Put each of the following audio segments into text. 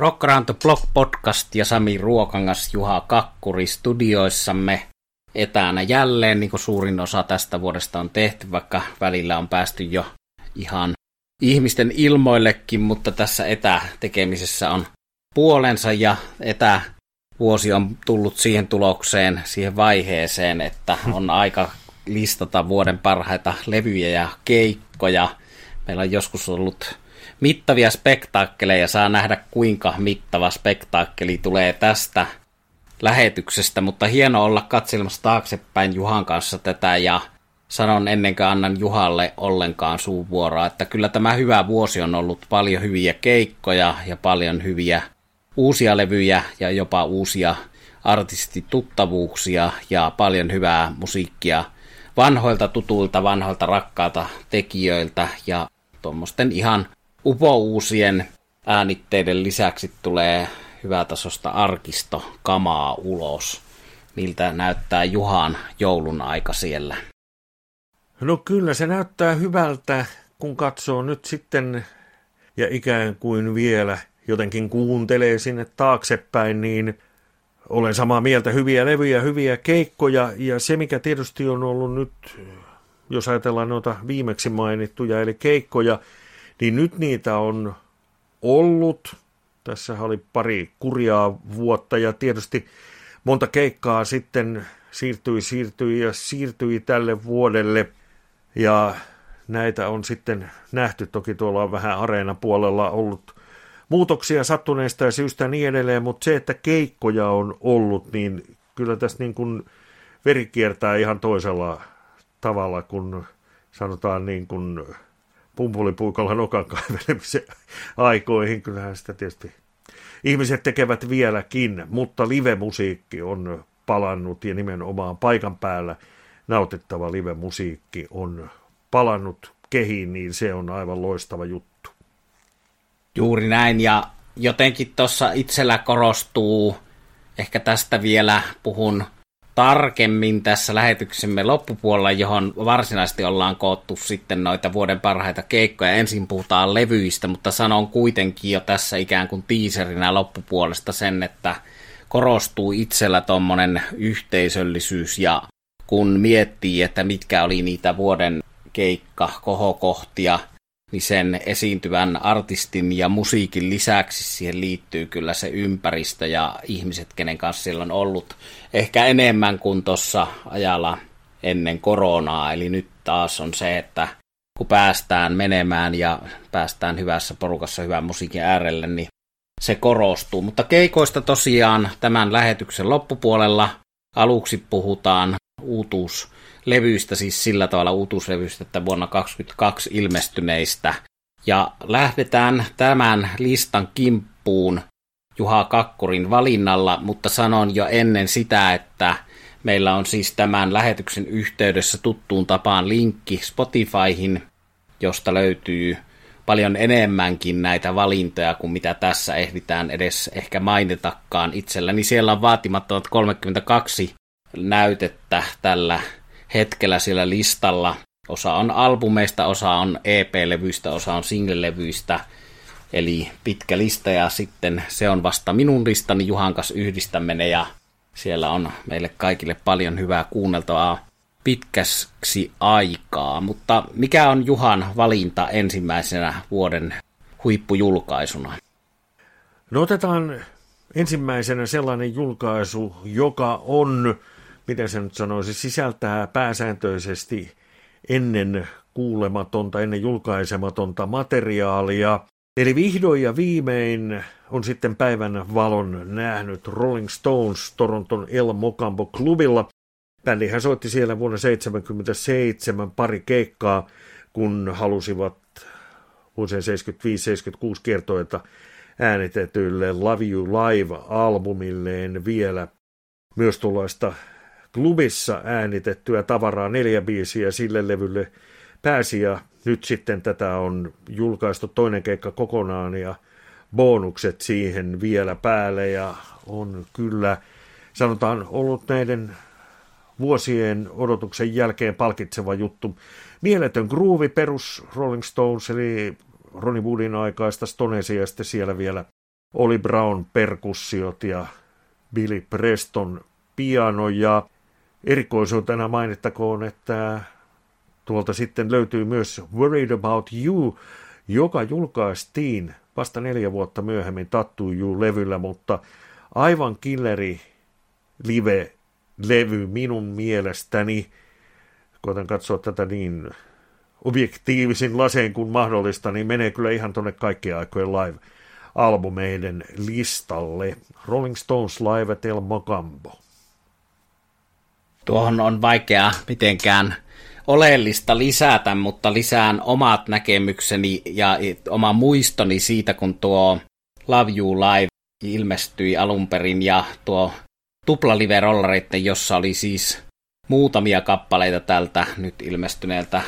Rock Around the Block podcast ja Sami Ruokangas Juha Kakkuri studioissamme etänä jälleen, niin kuin suurin osa tästä vuodesta on tehty, vaikka välillä on päästy jo ihan ihmisten ilmoillekin, mutta tässä etätekemisessä on puolensa ja etävuosi on tullut siihen tulokseen, siihen vaiheeseen, että on aika listata vuoden parhaita levyjä ja keikkoja. Meillä on joskus ollut mittavia spektaakkeleja. Saa nähdä, kuinka mittava spektaakkeli tulee tästä lähetyksestä, mutta hieno olla katselemassa taaksepäin Juhan kanssa tätä ja sanon ennen kuin annan Juhalle ollenkaan suuvuoroa, että kyllä tämä hyvä vuosi on ollut paljon hyviä keikkoja ja paljon hyviä uusia levyjä ja jopa uusia artistituttavuuksia ja paljon hyvää musiikkia vanhoilta tutuilta, vanhoilta rakkaalta tekijöiltä ja tuommoisten ihan upouusien äänitteiden lisäksi tulee hyvätasosta arkistokamaa ulos. Miltä näyttää Juhan joulun aika siellä? No kyllä se näyttää hyvältä, kun katsoo nyt sitten ja ikään kuin vielä jotenkin kuuntelee sinne taaksepäin, niin olen samaa mieltä, hyviä levyjä, hyviä keikkoja ja se mikä tietysti on ollut nyt, jos ajatellaan noita viimeksi mainittuja, eli keikkoja, niin nyt niitä on ollut. Tässä oli pari kurjaa vuotta ja tietysti monta keikkaa sitten siirtyi, siirtyi ja siirtyi tälle vuodelle. Ja näitä on sitten nähty, toki tuolla on vähän areena puolella ollut muutoksia sattuneista ja syystä niin edelleen, mutta se, että keikkoja on ollut, niin kyllä tässä niin kuin veri kiertää ihan toisella tavalla kuin sanotaan niin kuin pumpulipuikolla nokan kaivelemisen aikoihin. Kyllähän sitä tietysti ihmiset tekevät vieläkin, mutta live-musiikki on palannut ja nimenomaan paikan päällä nautittava live-musiikki on palannut kehiin, niin se on aivan loistava juttu. Juuri näin, ja jotenkin tuossa itsellä korostuu, ehkä tästä vielä puhun tarkemmin tässä lähetyksemme loppupuolella, johon varsinaisesti ollaan koottu sitten noita vuoden parhaita keikkoja. Ensin puhutaan levyistä, mutta sanon kuitenkin jo tässä ikään kuin tiiserinä loppupuolesta sen, että korostuu itsellä tuommoinen yhteisöllisyys ja kun miettii, että mitkä oli niitä vuoden keikka kohokohtia, niin sen esiintyvän artistin ja musiikin lisäksi siihen liittyy kyllä se ympäristö ja ihmiset, kenen kanssa siellä on ollut ehkä enemmän kuin tuossa ajalla ennen koronaa. Eli nyt taas on se, että kun päästään menemään ja päästään hyvässä porukassa hyvän musiikin äärelle, niin se korostuu. Mutta keikoista tosiaan tämän lähetyksen loppupuolella aluksi puhutaan uutuus levyistä, siis sillä tavalla uutuuslevyistä, että vuonna 2022 ilmestyneistä. Ja lähdetään tämän listan kimppuun Juha Kakkurin valinnalla, mutta sanon jo ennen sitä, että meillä on siis tämän lähetyksen yhteydessä tuttuun tapaan linkki Spotifyhin, josta löytyy paljon enemmänkin näitä valintoja kuin mitä tässä ehditään edes ehkä mainitakaan itselläni. Siellä on vaatimattomat 32 näytettä tällä hetkellä siellä listalla. Osa on albumeista, osa on EP-levyistä, osa on single-levyistä. Eli pitkä lista ja sitten se on vasta minun listani Juhan kanssa yhdistäminen ja siellä on meille kaikille paljon hyvää kuunneltavaa pitkäksi aikaa. Mutta mikä on Juhan valinta ensimmäisenä vuoden huippujulkaisuna? No otetaan ensimmäisenä sellainen julkaisu, joka on miten se nyt sanoisi, sisältää pääsääntöisesti ennen kuulematonta, ennen julkaisematonta materiaalia. Eli vihdoin ja viimein on sitten päivän valon nähnyt Rolling Stones Toronton El Mocambo klubilla. Bändihän soitti siellä vuonna 1977 pari keikkaa, kun halusivat vuosien 75-76 kertoilta äänitetylle Love You Live-albumilleen vielä myös tuollaista klubissa äänitettyä tavaraa, neljä biisiä sille levylle pääsi ja nyt sitten tätä on julkaistu toinen keikka kokonaan ja bonukset siihen vielä päälle ja on kyllä sanotaan ollut näiden vuosien odotuksen jälkeen palkitseva juttu. Mieletön groove perus Rolling Stones eli Ronnie Woodin aikaista Stonesia ja sitten siellä vielä Oli Brown perkussiot ja Billy Preston piano ja erikoisuutena mainittakoon, että tuolta sitten löytyy myös Worried About You, joka julkaistiin vasta neljä vuotta myöhemmin Tattoo You-levyllä, mutta aivan killeri live-levy minun mielestäni. Koitan katsoa tätä niin objektiivisin laseen kuin mahdollista, niin menee kyllä ihan tuonne kaikkien aikojen live-albumeiden listalle. Rolling Stones Live at El Mocambo. Tuohon on vaikea mitenkään oleellista lisätä, mutta lisään omat näkemykseni ja oma muistoni siitä, kun tuo Love You Live ilmestyi alun perin ja tuo tuplalive rollareitten, jossa oli siis muutamia kappaleita tältä nyt ilmestyneeltä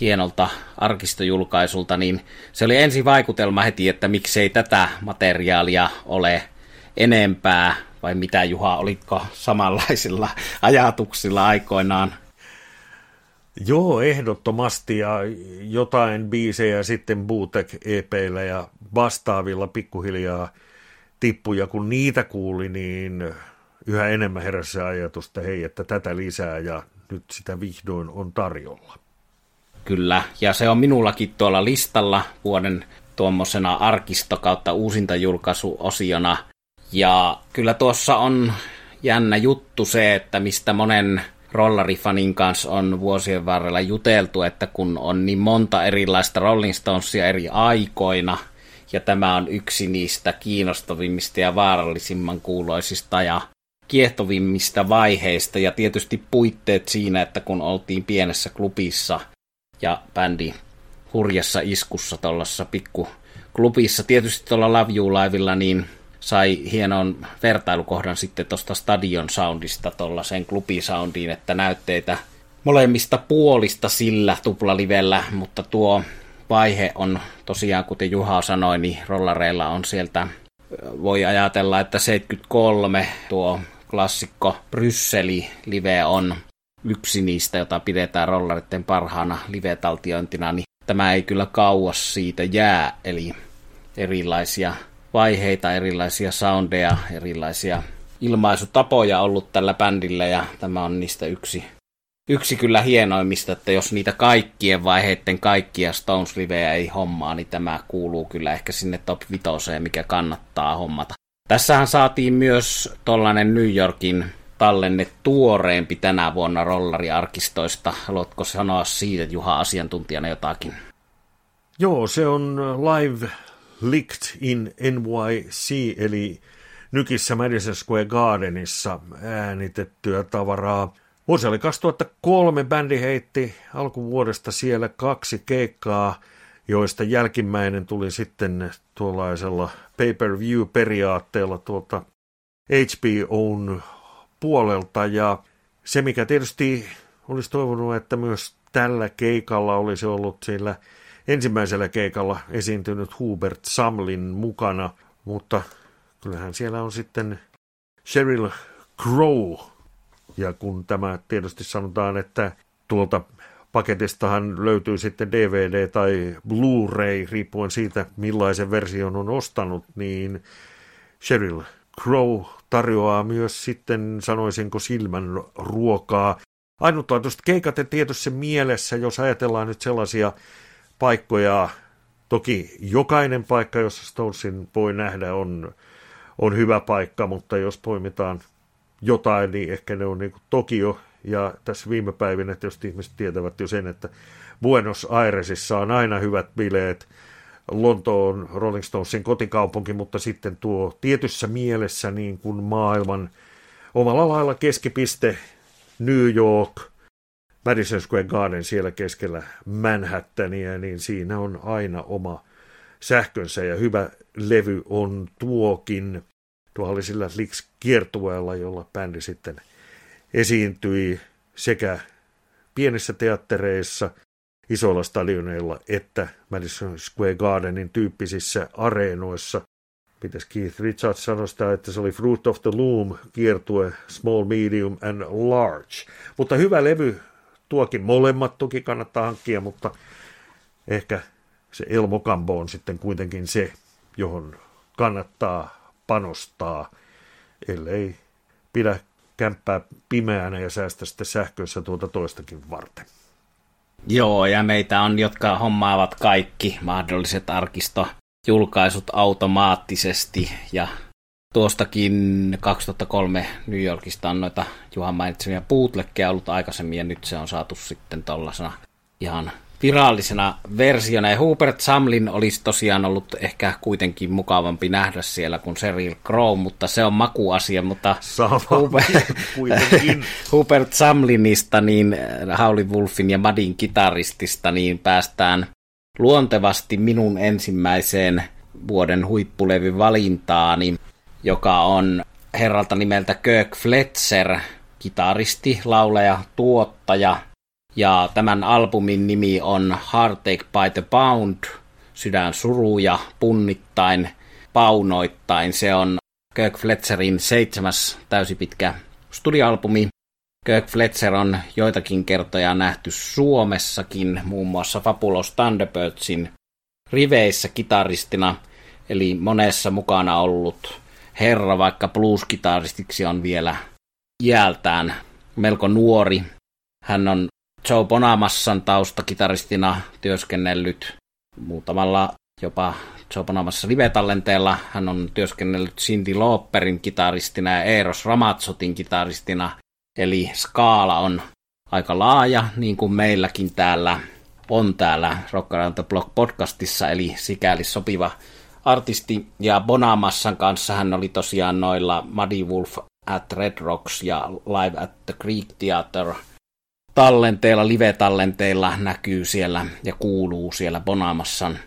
hienolta arkistojulkaisulta, niin se oli ensi vaikutelma heti, että miksei tätä materiaalia ole enempää, vai mitä Juha, olitko samanlaisilla ajatuksilla aikoinaan? Joo, ehdottomasti ja jotain biisejä sitten Bootek EPillä ja vastaavilla pikkuhiljaa tippuja, kun niitä kuuli, niin yhä enemmän heräsi se ajatus, että hei, että tätä lisää ja nyt sitä vihdoin on tarjolla. Kyllä, ja se on minullakin tuolla listalla vuoden tuommoisena arkisto kautta uusintajulkaisuosiona. Ja kyllä tuossa on jännä juttu se, että mistä monen rollarifanin kanssa on vuosien varrella juteltu, että kun on niin monta erilaista Rolling Stonesia eri aikoina, ja tämä on yksi niistä kiinnostavimmista ja vaarallisimman kuuloisista ja kiehtovimmista vaiheista, ja tietysti puitteet siinä, että kun oltiin pienessä klubissa ja bändi hurjassa iskussa tuollaisessa pikku klubissa, tietysti tuolla Love You Livella, niin sai hienon vertailukohdan sitten tuosta Stadion Soundista tuollaiseen klubisoundiin, että näytteitä molemmista puolista sillä tuplalivellä, mutta tuo vaihe on tosiaan, kuten Juha sanoi, niin rollareilla on sieltä, voi ajatella, että 73 tuo klassikko Brysseli live on yksi niistä, jota pidetään rollaritten parhaana live-taltiointina, niin tämä ei kyllä kauas siitä jää, eli erilaisia vaiheita, erilaisia soundeja, erilaisia ilmaisutapoja ollut tällä bändillä ja tämä on niistä yksi, yksi kyllä hienoimmista, että jos niitä kaikkien vaiheiden kaikkia Stones rivejä ei hommaa, niin tämä kuuluu kyllä ehkä sinne top 5, mikä kannattaa hommata. Tässähän saatiin myös tollanen New Yorkin tallenne tuoreempi tänä vuonna rollariarkistoista. Haluatko sanoa siitä, Juha, asiantuntijana jotakin? Joo, se on live Licked in NYC, eli Nykissä Madison Square Gardenissa äänitettyä tavaraa. Vuosi oli 2003, bändi heitti alkuvuodesta siellä kaksi keikkaa, joista jälkimmäinen tuli sitten tuollaisella pay-per-view-periaatteella tuolta HBOn puolelta. Ja se, mikä tietysti olisi toivonut, että myös tällä keikalla olisi ollut sillä ensimmäisellä keikalla esiintynyt Hubert Samlin mukana, mutta kyllähän siellä on sitten Sheryl Crow. Ja kun tämä tietysti sanotaan, että tuolta paketistahan löytyy sitten DVD tai Blu-ray, riippuen siitä millaisen version on ostanut, niin Sheryl Crow tarjoaa myös sitten, sanoisinko, silmän ruokaa. Ainutlaatuiset keikat ja tietysti mielessä, jos ajatellaan nyt sellaisia paikkoja. Toki jokainen paikka, jossa Stonesin voi nähdä, on, on hyvä paikka, mutta jos poimitaan jotain, niin ehkä ne on niin kuin Tokio. Ja tässä viime päivinä tietysti ihmiset tietävät jo sen, että Buenos Airesissa on aina hyvät bileet. Lonto on Rolling Stonesin kotikaupunki, mutta sitten tuo tietyssä mielessä niin kuin maailman omalla lailla keskipiste New York – Madison Square Garden siellä keskellä Manhattania, niin siinä on aina oma sähkönsä ja hyvä levy on tuokin. Tuo oli sillä Lix kiertueella, jolla bändi sitten esiintyi sekä pienissä teattereissa, isoilla stadioneilla että Madison Square Gardenin tyyppisissä areenoissa. Pitäisi Keith Richards sanoa että se oli Fruit of the Loom kiertue Small, Medium and Large. Mutta hyvä levy tuokin molemmat toki kannattaa hankkia, mutta ehkä se Elmo Kambo on sitten kuitenkin se, johon kannattaa panostaa, ellei pidä kämppää pimeänä ja säästä sitten sähkössä tuota toistakin varten. Joo, ja meitä on, jotka hommaavat kaikki mahdolliset arkistojulkaisut automaattisesti, ja tuostakin 2003 New Yorkista on noita Juhan mainitsemia bootleggeja ollut aikaisemmin, ja nyt se on saatu sitten tuollaisena ihan virallisena versiona. Ja Hubert Samlin olisi tosiaan ollut ehkä kuitenkin mukavampi nähdä siellä kuin Sheryl Crow, mutta se on makuasia. Mutta Hubert, Hubert Samlinista, niin Howlin Wolfin ja Madin kitaristista, niin päästään luontevasti minun ensimmäiseen vuoden huippulevy valintaani, joka on herralta nimeltä Kirk Fletcher, kitaristi, lauleja, tuottaja – ja tämän albumin nimi on Heartache by the Pound, sydän suruja punnittain, paunoittain. Se on Kirk Fletcherin seitsemäs täysipitkä studioalbumi. Kirk Fletcher on joitakin kertoja nähty Suomessakin, muun muassa Fabulous Thunderbirdsin riveissä kitaristina, eli monessa mukana ollut herra, vaikka blues-kitaristiksi on vielä iältään melko nuori. Hän on Joe Bonamassan taustakitaristina työskennellyt muutamalla jopa Joe Bonamassa live-tallenteella. Hän on työskennellyt Cindy Lauperin kitaristina ja Eros Ramazzotin kitaristina. Eli skaala on aika laaja, niin kuin meilläkin täällä on täällä Rock Around the Block podcastissa, eli sikäli sopiva artisti. Ja Bonamassan kanssa hän oli tosiaan noilla Muddy Wolf at Red Rocks ja Live at the Greek Theater – tallenteilla, live-tallenteilla näkyy siellä ja kuuluu siellä Bonamassan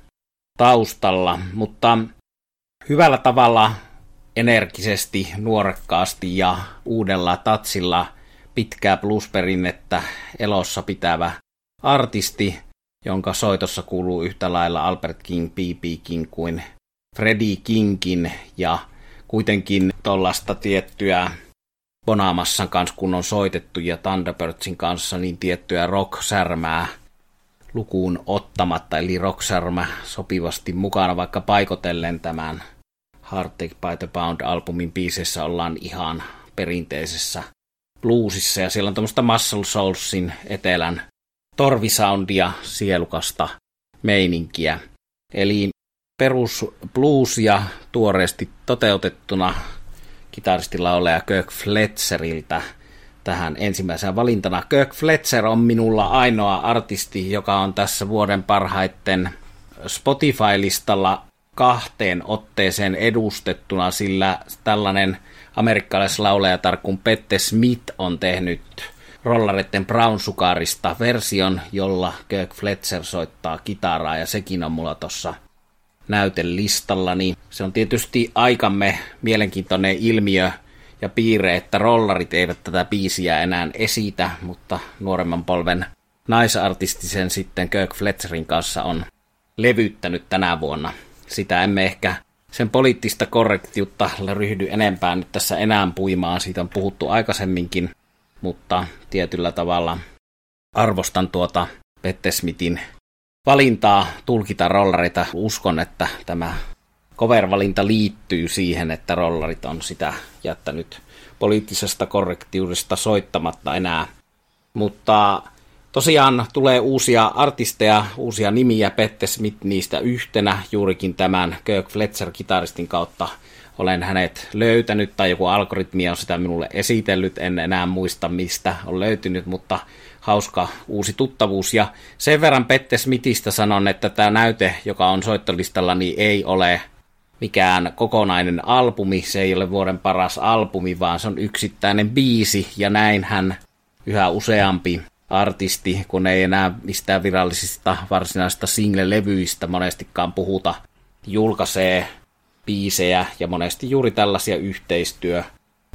taustalla, mutta hyvällä tavalla energisesti, nuorekkaasti ja uudella tatsilla pitkää bluesperinnettä elossa pitävä artisti, jonka soitossa kuuluu yhtä lailla Albert King, B.B. King kuin Freddie Kingin ja kuitenkin tuollaista tiettyä Bonamassan kanssa, kun on soitettu ja Thunderbirdsin kanssa, niin tiettyä rock-särmää lukuun ottamatta, eli rock-särmä sopivasti mukana, vaikka paikotellen tämän Heartache by the Pound-albumin biisessä ollaan ihan perinteisessä bluesissa, ja siellä on tämmöistä Muscle Soulsin etelän torvisoundia, sielukasta meininkiä. Eli perus bluesia tuoreesti toteutettuna kitaristilauleja Kirk Fletcheriltä tähän ensimmäiseen valintana. Kirk Fletcher on minulla ainoa artisti, joka on tässä vuoden parhaiten Spotify-listalla kahteen otteeseen edustettuna, sillä tällainen amerikkalaislaulajatar kuin Pette Smith on tehnyt rollaretten Brown Sugarista version, jolla Kirk Fletcher soittaa kitaraa, ja sekin on mulla tossa näytelistalla, niin se on tietysti aikamme mielenkiintoinen ilmiö ja piirre, että rollarit eivät tätä biisiä enää esitä, mutta nuoremman polven naisartistisen sitten Kirk Fletcherin kanssa on levyttänyt tänä vuonna. Sitä emme ehkä sen poliittista korrektiutta ryhdy enempää nyt tässä enää puimaan, siitä on puhuttu aikaisemminkin, mutta tietyllä tavalla arvostan tuota Pette Smithin valintaa tulkita rollareita. Uskon, että tämä cover-valinta liittyy siihen, että rollarit on sitä jättänyt poliittisesta korrektiudesta soittamatta enää. Mutta tosiaan tulee uusia artisteja, uusia nimiä, Pette Smith niistä yhtenä, juurikin tämän Kirk Fletcher-kitaristin kautta olen hänet löytänyt, tai joku algoritmi on sitä minulle esitellyt, en enää muista mistä on löytynyt, mutta hauska uusi tuttavuus. Ja sen verran Pette Smithistä sanon, että tämä näyte, joka on soittolistalla, niin ei ole mikään kokonainen albumi, se ei ole vuoden paras albumi, vaan se on yksittäinen biisi, ja näin hän yhä useampi artisti, kun ei enää mistään virallisista varsinaisista single-levyistä monestikaan puhuta, julkaisee biisejä, ja monesti juuri tällaisia yhteistyö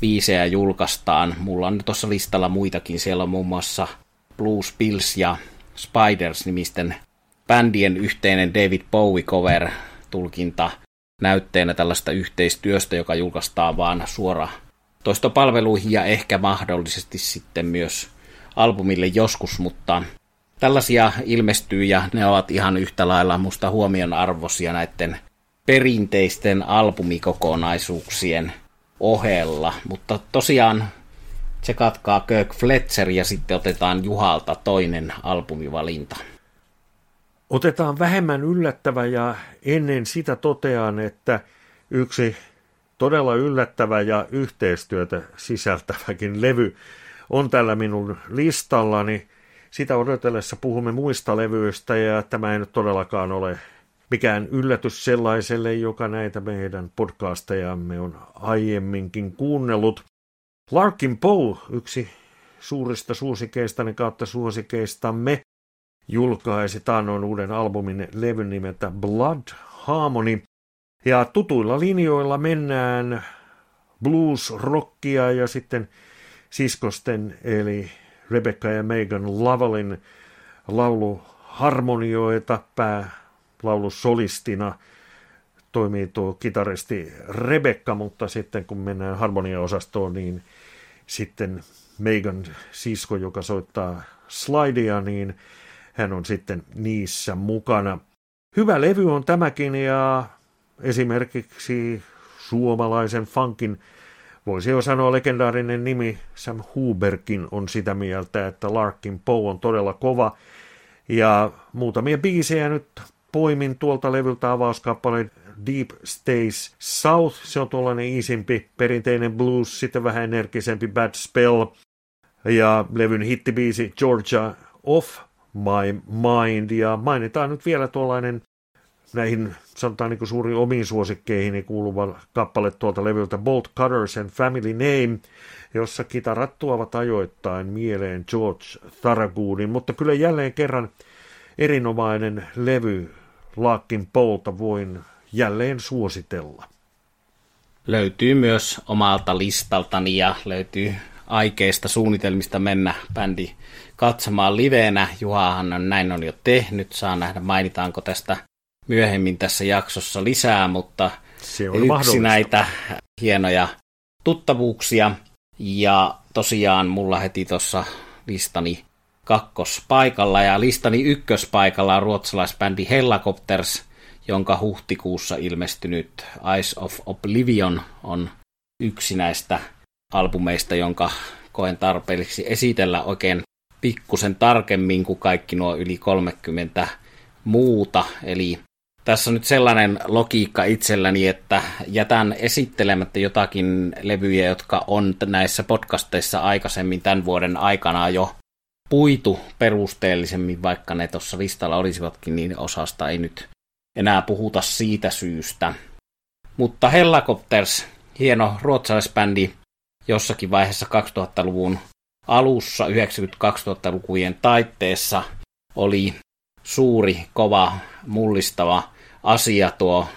biisejä julkaistaan. Mulla on tuossa listalla muitakin, siellä on muun muassa Blues Bills ja Spiders nimisten bändien yhteinen David Bowie cover tulkinta näytteenä tällaista yhteistyöstä, joka julkaistaan vaan suora toistopalveluihin ja ehkä mahdollisesti sitten myös albumille joskus, mutta tällaisia ilmestyy ja ne ovat ihan yhtä lailla musta huomion arvoisia näiden perinteisten albumikokonaisuuksien ohella. Mutta tosiaan se katkaa Kirk Fletcher ja sitten otetaan Juhalta toinen albumivalinta. Otetaan vähemmän yllättävä ja ennen sitä totean, että yksi todella yllättävä ja yhteistyötä sisältäväkin levy on tällä minun listallani. Sitä odotellessa puhumme muista levyistä ja tämä ei nyt todellakaan ole mikään yllätys sellaiselle, joka näitä meidän podcastejamme on aiemminkin kuunnellut. Larkin Poe, yksi suurista suosikeistani kautta suosikeistamme, julkaisi taannoin uuden albumin levyn nimeltä Blood Harmony. Ja tutuilla linjoilla mennään blues-rockia ja sitten siskosten eli Rebecca ja Megan Lavalin lauluharmonioita pää laulusolistina toimii tuo kitaristi Rebecca, mutta sitten kun mennään harmoniaosastoon, niin sitten Megan sisko, joka soittaa slidea, niin hän on sitten niissä mukana. Hyvä levy on tämäkin ja esimerkiksi suomalaisen funkin, voisi jo sanoa legendaarinen nimi, Sam Huberkin on sitä mieltä, että Larkin Poe on todella kova. Ja muutamia biisejä nyt poimin tuolta levyltä avauskappaleen Deep Stays South, se on tuollainen isimpi perinteinen blues, sitten vähän energisempi Bad Spell. Ja levyn hittibiisi Georgia Off My Mind. Ja mainitaan nyt vielä tuollainen näihin sanotaan niin suuriin omiin suosikkeihin kuuluva kappale tuolta levyltä Bolt Cutters and Family Name, jossa kitarat tuovat ajoittain mieleen George Tharagoodin, mutta kyllä jälleen kerran erinomainen levy Laakin Polta voin jälleen suositella. Löytyy myös omalta listaltani ja löytyy aikeista suunnitelmista mennä bändi katsomaan liveenä. Juhahan on, näin on jo tehnyt. Saa nähdä, mainitaanko tästä myöhemmin tässä jaksossa lisää, mutta Se on yksi näitä hienoja tuttavuuksia. Ja tosiaan mulla heti tuossa listani kakkospaikalla ja listani ykköspaikalla on ruotsalaisbändi Hellacopters, jonka huhtikuussa ilmestynyt Eyes of Oblivion on yksi näistä albumeista, jonka koen tarpeelliseksi esitellä oikein pikkusen tarkemmin kuin kaikki nuo yli 30 muuta. Eli tässä on nyt sellainen logiikka itselläni, että jätän esittelemättä jotakin levyjä, jotka on näissä podcasteissa aikaisemmin tämän vuoden aikana jo puitu perusteellisemmin, vaikka ne tuossa listalla olisivatkin, niin osasta ei nyt enää puhuta siitä syystä. Mutta Hellacopters, hieno ruotsalaisbändi, jossakin vaiheessa 2000-luvun alussa, 90-2000-lukujen taitteessa, oli suuri, kova, mullistava asia tuo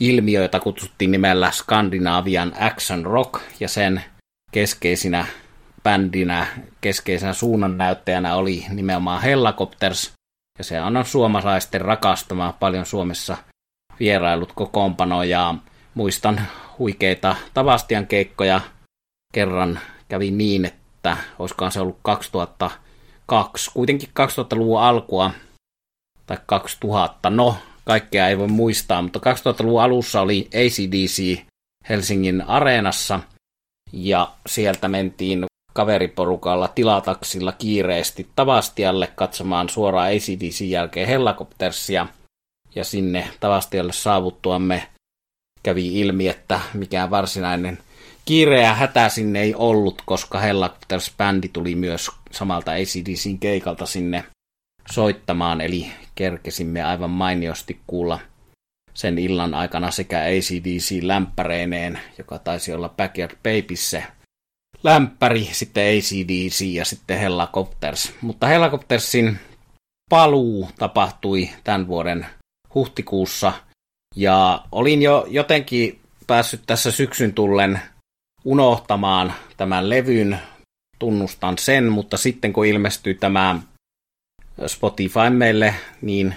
ilmiö, jota kutsuttiin nimellä Skandinavian Action Rock, ja sen keskeisinä bändinä, keskeisenä suunnannäyttäjänä oli nimenomaan Hellacopters, ja se on suomalaisten rakastama paljon Suomessa vierailut kokoonpano, ja muistan huikeita Tavastian keikkoja. Kerran kävi niin, että olisikohan se ollut 2002, kuitenkin 2000-luvun alkua, tai 2000, no kaikkea ei voi muistaa, mutta 2000-luvun alussa oli ACDC Helsingin areenassa, ja sieltä mentiin kaveriporukalla tilataksilla kiireesti Tavastialle katsomaan suoraan ACDC jälkeen Hellacoptersia. Ja sinne Tavastialle saavuttuamme kävi ilmi, että mikään varsinainen kiireä hätä sinne ei ollut, koska Hellacopters-bändi tuli myös samalta ACDCin keikalta sinne soittamaan, eli kerkesimme aivan mainiosti kuulla sen illan aikana sekä ACDC lämpäreineen, joka taisi olla Backyard Babyssä lämpäri, sitten ACDC ja sitten Hellacopters. Mutta Hellacoptersin paluu tapahtui tämän vuoden huhtikuussa ja olin jo jotenkin päässyt tässä syksyn tullen unohtamaan tämän levyn, tunnustan sen, mutta sitten kun ilmestyi tämä Spotify meille niin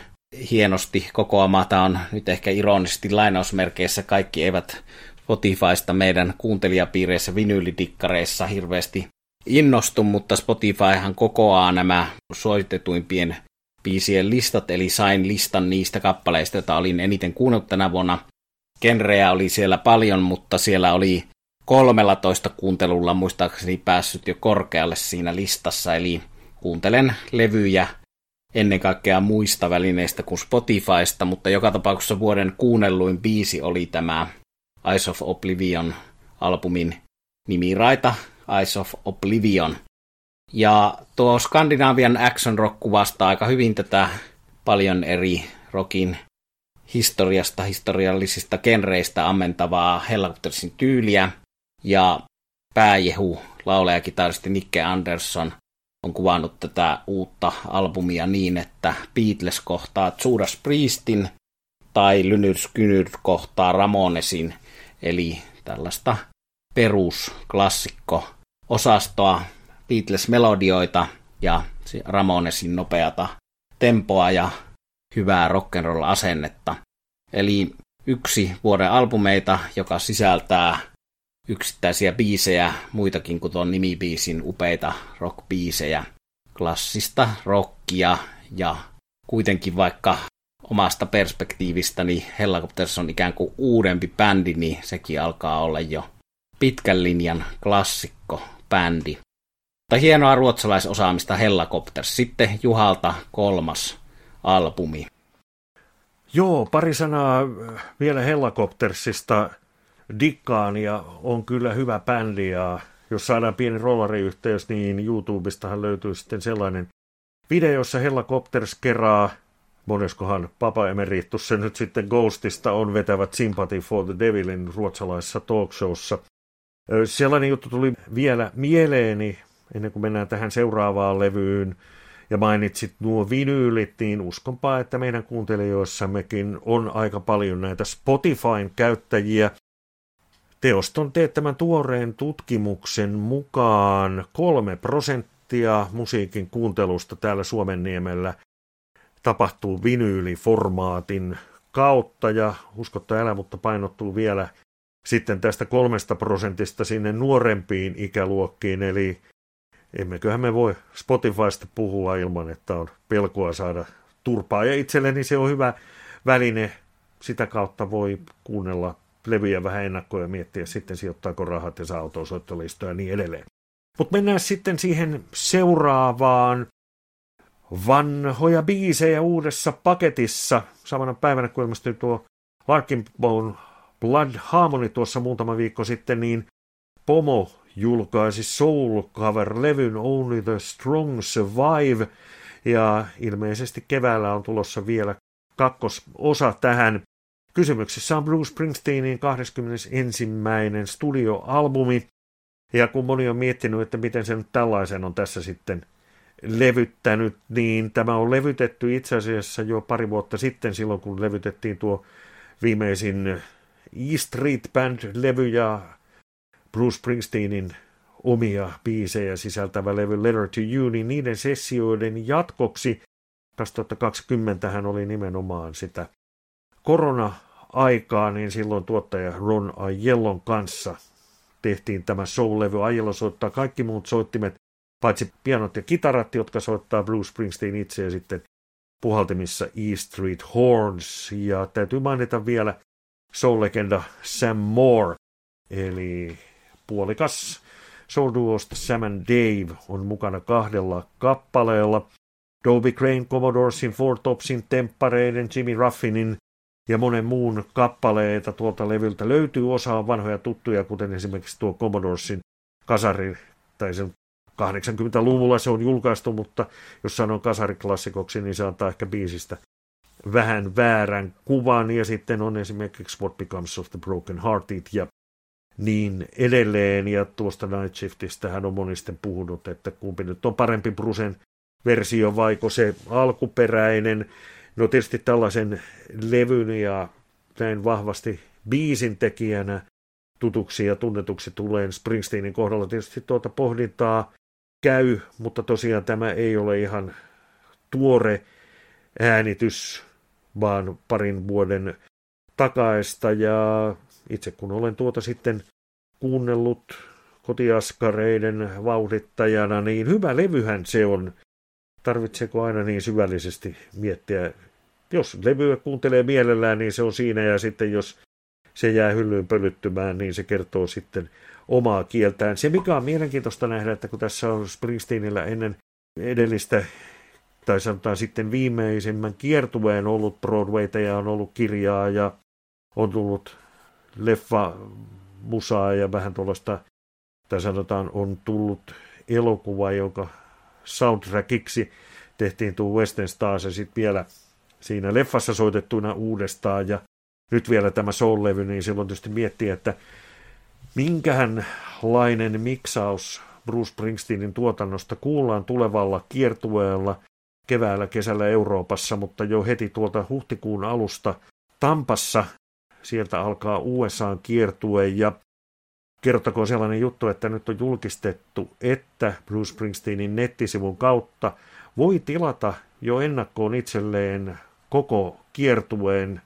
hienosti kokoama, tämä on nyt ehkä ironisesti lainausmerkeissä, kaikki eivät Spotifysta meidän kuuntelijapiireissä vinyylidikkareissa hirveästi innostu, mutta Spotifyhan kokoaa nämä soitetuimpien biisien listat, eli sain listan niistä kappaleista, joita olin eniten kuunnellut tänä vuonna. genrejä oli siellä paljon, mutta siellä oli 13 kuuntelulla muistaakseni päässyt jo korkealle siinä listassa, eli kuuntelen levyjä ennen kaikkea muista välineistä kuin Spotifysta, mutta joka tapauksessa vuoden kuunnelluin biisi oli tämä Eyes of Oblivion albumin nimiraita Eyes of Oblivion. Ja tuo Skandinavian action rock kuvastaa aika hyvin tätä paljon eri rockin historiasta, historiallisista genreistä ammentavaa Hellacoptersin tyyliä. Ja pääjehu, laulaja ja kitaristi Nikke Andersson on kuvannut tätä uutta albumia niin, että Beatles kohtaa Judas Priestin tai Lynyrd Skynyrd kohtaa Ramonesin, eli tällaista perusklassikko osastoa Beatles-melodioita ja Ramonesin nopeata tempoa ja hyvää rock'n'roll-asennetta. Eli yksi vuoden albumeita, joka sisältää yksittäisiä biisejä, muitakin kuin tuon nimibiisin upeita rockbiisejä, klassista rockia ja kuitenkin vaikka omasta perspektiivistäni Hellacopters on ikään kuin uudempi bändi, niin sekin alkaa olla jo pitkän linjan klassikko bändi. Tai hienoa ruotsalaisosaamista Hellacopters. Sitten Juhalta kolmas albumi. Joo, pari sanaa vielä Hellacoptersista. Dikkaan ja on kyllä hyvä bändi ja jos saadaan pieni rollariyhteys, niin YouTubestahan löytyy sitten sellainen video, jossa Hellacopters kerää, moneskohan Papa Emeritus se nyt sitten Ghostista on vetävät Sympathy for the Devilin ruotsalaisessa talkshowssa. Sellainen juttu tuli vielä mieleeni, ennen kuin mennään tähän seuraavaan levyyn, ja mainitsit nuo vinyylit, niin uskonpa, että meidän kuuntelijoissammekin on aika paljon näitä Spotifyn käyttäjiä. Teoston teettämän tuoreen tutkimuksen mukaan kolme prosenttia musiikin kuuntelusta täällä Suomenniemellä tapahtuu vinyyliformaatin kautta ja uskotta älä, mutta painottuu vielä sitten tästä kolmesta prosentista sinne nuorempiin ikäluokkiin, eli emmeköhän me voi Spotifysta puhua ilman, että on pelkoa saada turpaa. Ja itselleni se on hyvä väline, sitä kautta voi kuunnella levyjä vähän ennakkoja ja miettiä sitten sijoittaako rahat ja saa ja niin edelleen. Mutta mennään sitten siihen seuraavaan vanhoja biisejä uudessa paketissa. Samana päivänä, kun ilmestyi tuo Larkin Bone Blood Harmony tuossa muutama viikko sitten, niin Pomo julkaisi Soul Cover-levyn Only the Strong Survive, ja ilmeisesti keväällä on tulossa vielä kakkososa tähän. Kysymyksessä on Bruce Springsteenin 21. studioalbumi, ja kun moni on miettinyt, että miten se nyt tällaisen on tässä sitten levyttänyt, niin tämä on levytetty itse asiassa jo pari vuotta sitten, silloin kun levytettiin tuo viimeisin E Street Band-levy ja Bruce Springsteenin omia biisejä sisältävä levy Letter to You, niin niiden sessioiden jatkoksi 2020 hän oli nimenomaan sitä korona-aikaa, niin silloin tuottaja Ron Aiellon kanssa tehtiin tämä soul-levy. Aiello soittaa kaikki muut soittimet, paitsi pianot ja kitarat, jotka soittaa Bruce Springsteen itse ja sitten puhaltimissa E Street Horns. Ja täytyy mainita vielä soul-legenda Sam Moore, eli puolikas soul-duosta Sam and Dave on mukana kahdella kappaleella. Dobie Crane, Commodoresin, Four Topsin, Temppareiden, Jimmy Ruffinin ja monen muun kappaleita tuolta levyltä löytyy. Osa vanhoja tuttuja, kuten esimerkiksi tuo Commodoresin kasari, tai sen 80-luvulla se on julkaistu, mutta jos sanon kasariklassikoksi, niin se antaa ehkä biisistä vähän väärän kuvan. Ja sitten on esimerkiksi What Becomes of the Broken Hearted ja niin edelleen. Ja tuosta Night Shiftistä hän on monisten puhunut, että kumpi nyt on parempi Brusen versio vaiko se alkuperäinen. No tietysti tällaisen levyn ja näin vahvasti biisin tekijänä tutuksi ja tunnetuksi tulee Springsteenin kohdalla tietysti tuota pohdintaa käy, mutta tosiaan tämä ei ole ihan tuore äänitys, vaan parin vuoden takaista ja itse kun olen tuota sitten kuunnellut kotiaskareiden vauhdittajana, niin hyvä levyhän se on. Tarvitseeko aina niin syvällisesti miettiä? Jos levyä kuuntelee mielellään, niin se on siinä, ja sitten jos se jää hyllyyn pölyttymään, niin se kertoo sitten omaa kieltään. Se, mikä on mielenkiintoista nähdä, että kun tässä on Springsteenillä ennen edellistä tai sanotaan sitten viimeisimmän kiertueen ollut Broadwayta ja on ollut kirjaa ja on tullut leffa, musaa ja vähän tuollaista, tai sanotaan on tullut elokuva, joka soundtrackiksi tehtiin tuo Western Stars ja sitten vielä siinä leffassa soitettuna uudestaan ja nyt vielä tämä soul-levy, niin silloin tietysti miettii, että minkähänlainen miksaus Bruce Springsteenin tuotannosta kuullaan tulevalla kiertueella keväällä, kesällä Euroopassa, mutta jo heti tuolta huhtikuun alusta Tampassa sieltä alkaa USAn kiertue ja kertokoon sellainen juttu, että nyt on julkistettu, että Bruce Springsteenin nettisivun kautta voi tilata jo ennakkoon itselleen koko kiertueen.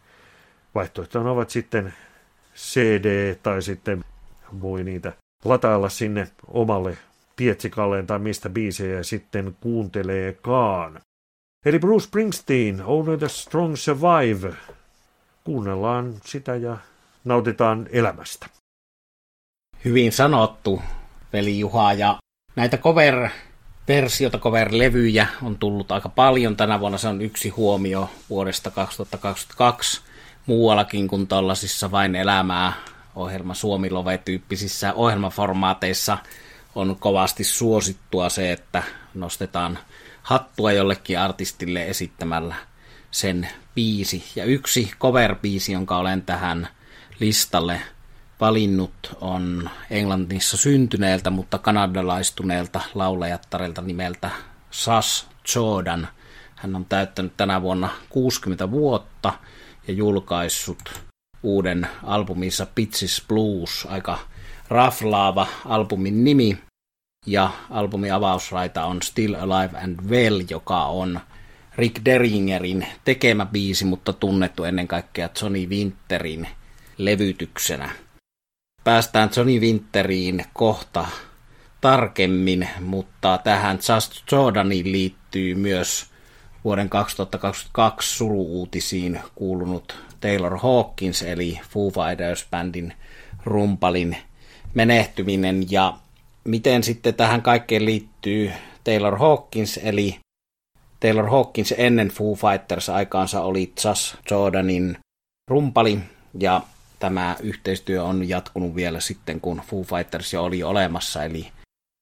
Vaihtoehtoina ovat sitten CD tai sitten voi niitä latailla sinne omalle pietsikalleen tai mistä biisejä sitten kuunteleekaan. Eli Bruce Springsteen, Only the Strong Survive. Kuunnellaan sitä ja nautitaan elämästä. Hyvin sanottu, veli Juha, ja näitä cover versiota, cover-levyjä on tullut aika paljon. Tänä vuonna se on yksi huomio vuodesta 2022 muuallakin kuin tuollaisissa vain elämää ohjelma Suomi-love-tyyppisissä ohjelmaformaateissa on kovasti suosittua se, että nostetaan hattua jollekin artistille esittämällä sen biisi. Ja yksi cover-biisi, jonka olen tähän listalle valinnut, on Englannissa syntyneeltä, mutta kanadalaistuneelta laulajattarilta nimeltä Sas Jordan. Hän on täyttänyt tänä vuonna 60 vuotta ja julkaissut uuden albuminsa Pitches Blues, aika raflaava albumin nimi. Ja albumin avausraita on Still Alive and Well, joka on Rick Deringerin tekemä biisi, mutta tunnettu ennen kaikkea Johnny Winterin levytyksenä. Päästään Johnny Winteriin kohta tarkemmin, mutta tähän Just Jordaniin liittyy myös vuoden 2022 suru-uutisiin kuulunut Taylor Hawkins, eli Foo Fighters-bändin rumpalin menehtyminen. Ja miten sitten tähän kaikkeen liittyy Taylor Hawkins, eli Taylor Hawkins ennen Foo Fighters aikaansa oli Josh Jordanin rumpali, ja tämä yhteistyö on jatkunut vielä sitten, kun Foo Fighters jo oli olemassa, eli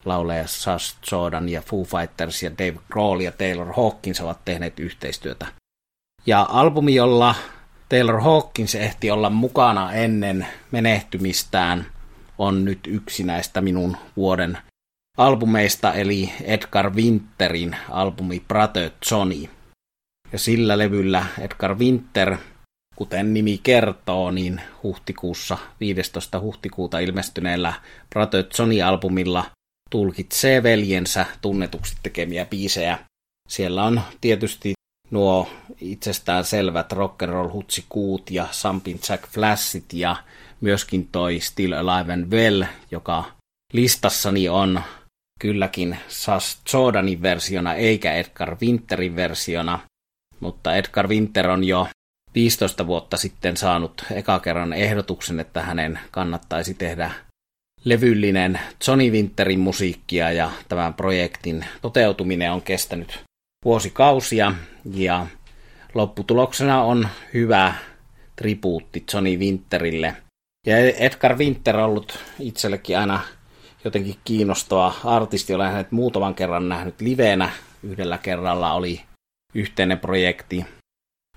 lauleja Sash Jordan ja Foo Fighters ja Dave Grohl ja Taylor Hawkins ovat tehneet yhteistyötä. Ja albumi, jolla Taylor Hawkins ehti olla mukana ennen menehtymistään, on nyt yksi näistä minun vuoden albumeista, eli Edgar Winterin albumi Brother Johnny. Ja sillä levyllä Edgar Winter, kuten nimi kertoo, niin huhtikuussa 15. huhtikuuta ilmestyneellä Brother Johnny-albumilla tulkitsee veljensä tunnetuksi tekemiä biisejä. Siellä on tietysti nuo itsestään selvät rock'n'roll hutsikuut ja Sampin Jack Flashit ja myöskin toi Still Alive and Well, joka listassani on kylläkin Sas Jordanin versiona eikä Edgar Winterin versiona, mutta Edgar Winter on jo 15 vuotta sitten saanut eka kerran ehdotuksen, että hänen kannattaisi tehdä levyllinen Johnny Winterin musiikkia ja tämän projektin toteutuminen on kestänyt vuosikausia ja lopputuloksena on hyvä tribuutti Johnny Winterille. Ja Edgar Winter on ollut itsellekin aina jotenkin kiinnostava artisti. Olen hänet muutaman kerran nähnyt liveenä. Yhdellä kerralla oli yhteinen projekti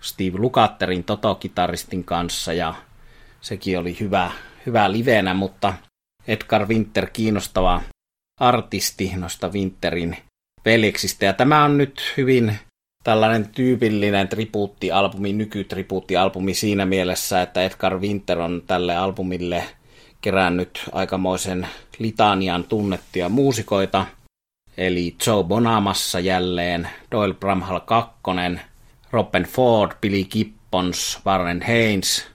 Steve Lukatterin Toto-kitaristin kanssa ja sekin oli hyvä, hyvä liveenä, mutta Edgar Winter kiinnostava artisti noista Winterin veljeksistä. Ja tämä on nyt hyvin tällainen tyypillinen tribuuttialbumi, nykytribuuttialbumi siinä mielessä, että Edgar Winter on tälle albumille kerännyt aikamoisen litanian tunnettuja muusikoita, eli Joe Bonamassa jälleen, Doyle Bramhall 2, Robin Ford, Billy Gibbons, Warren Haynes,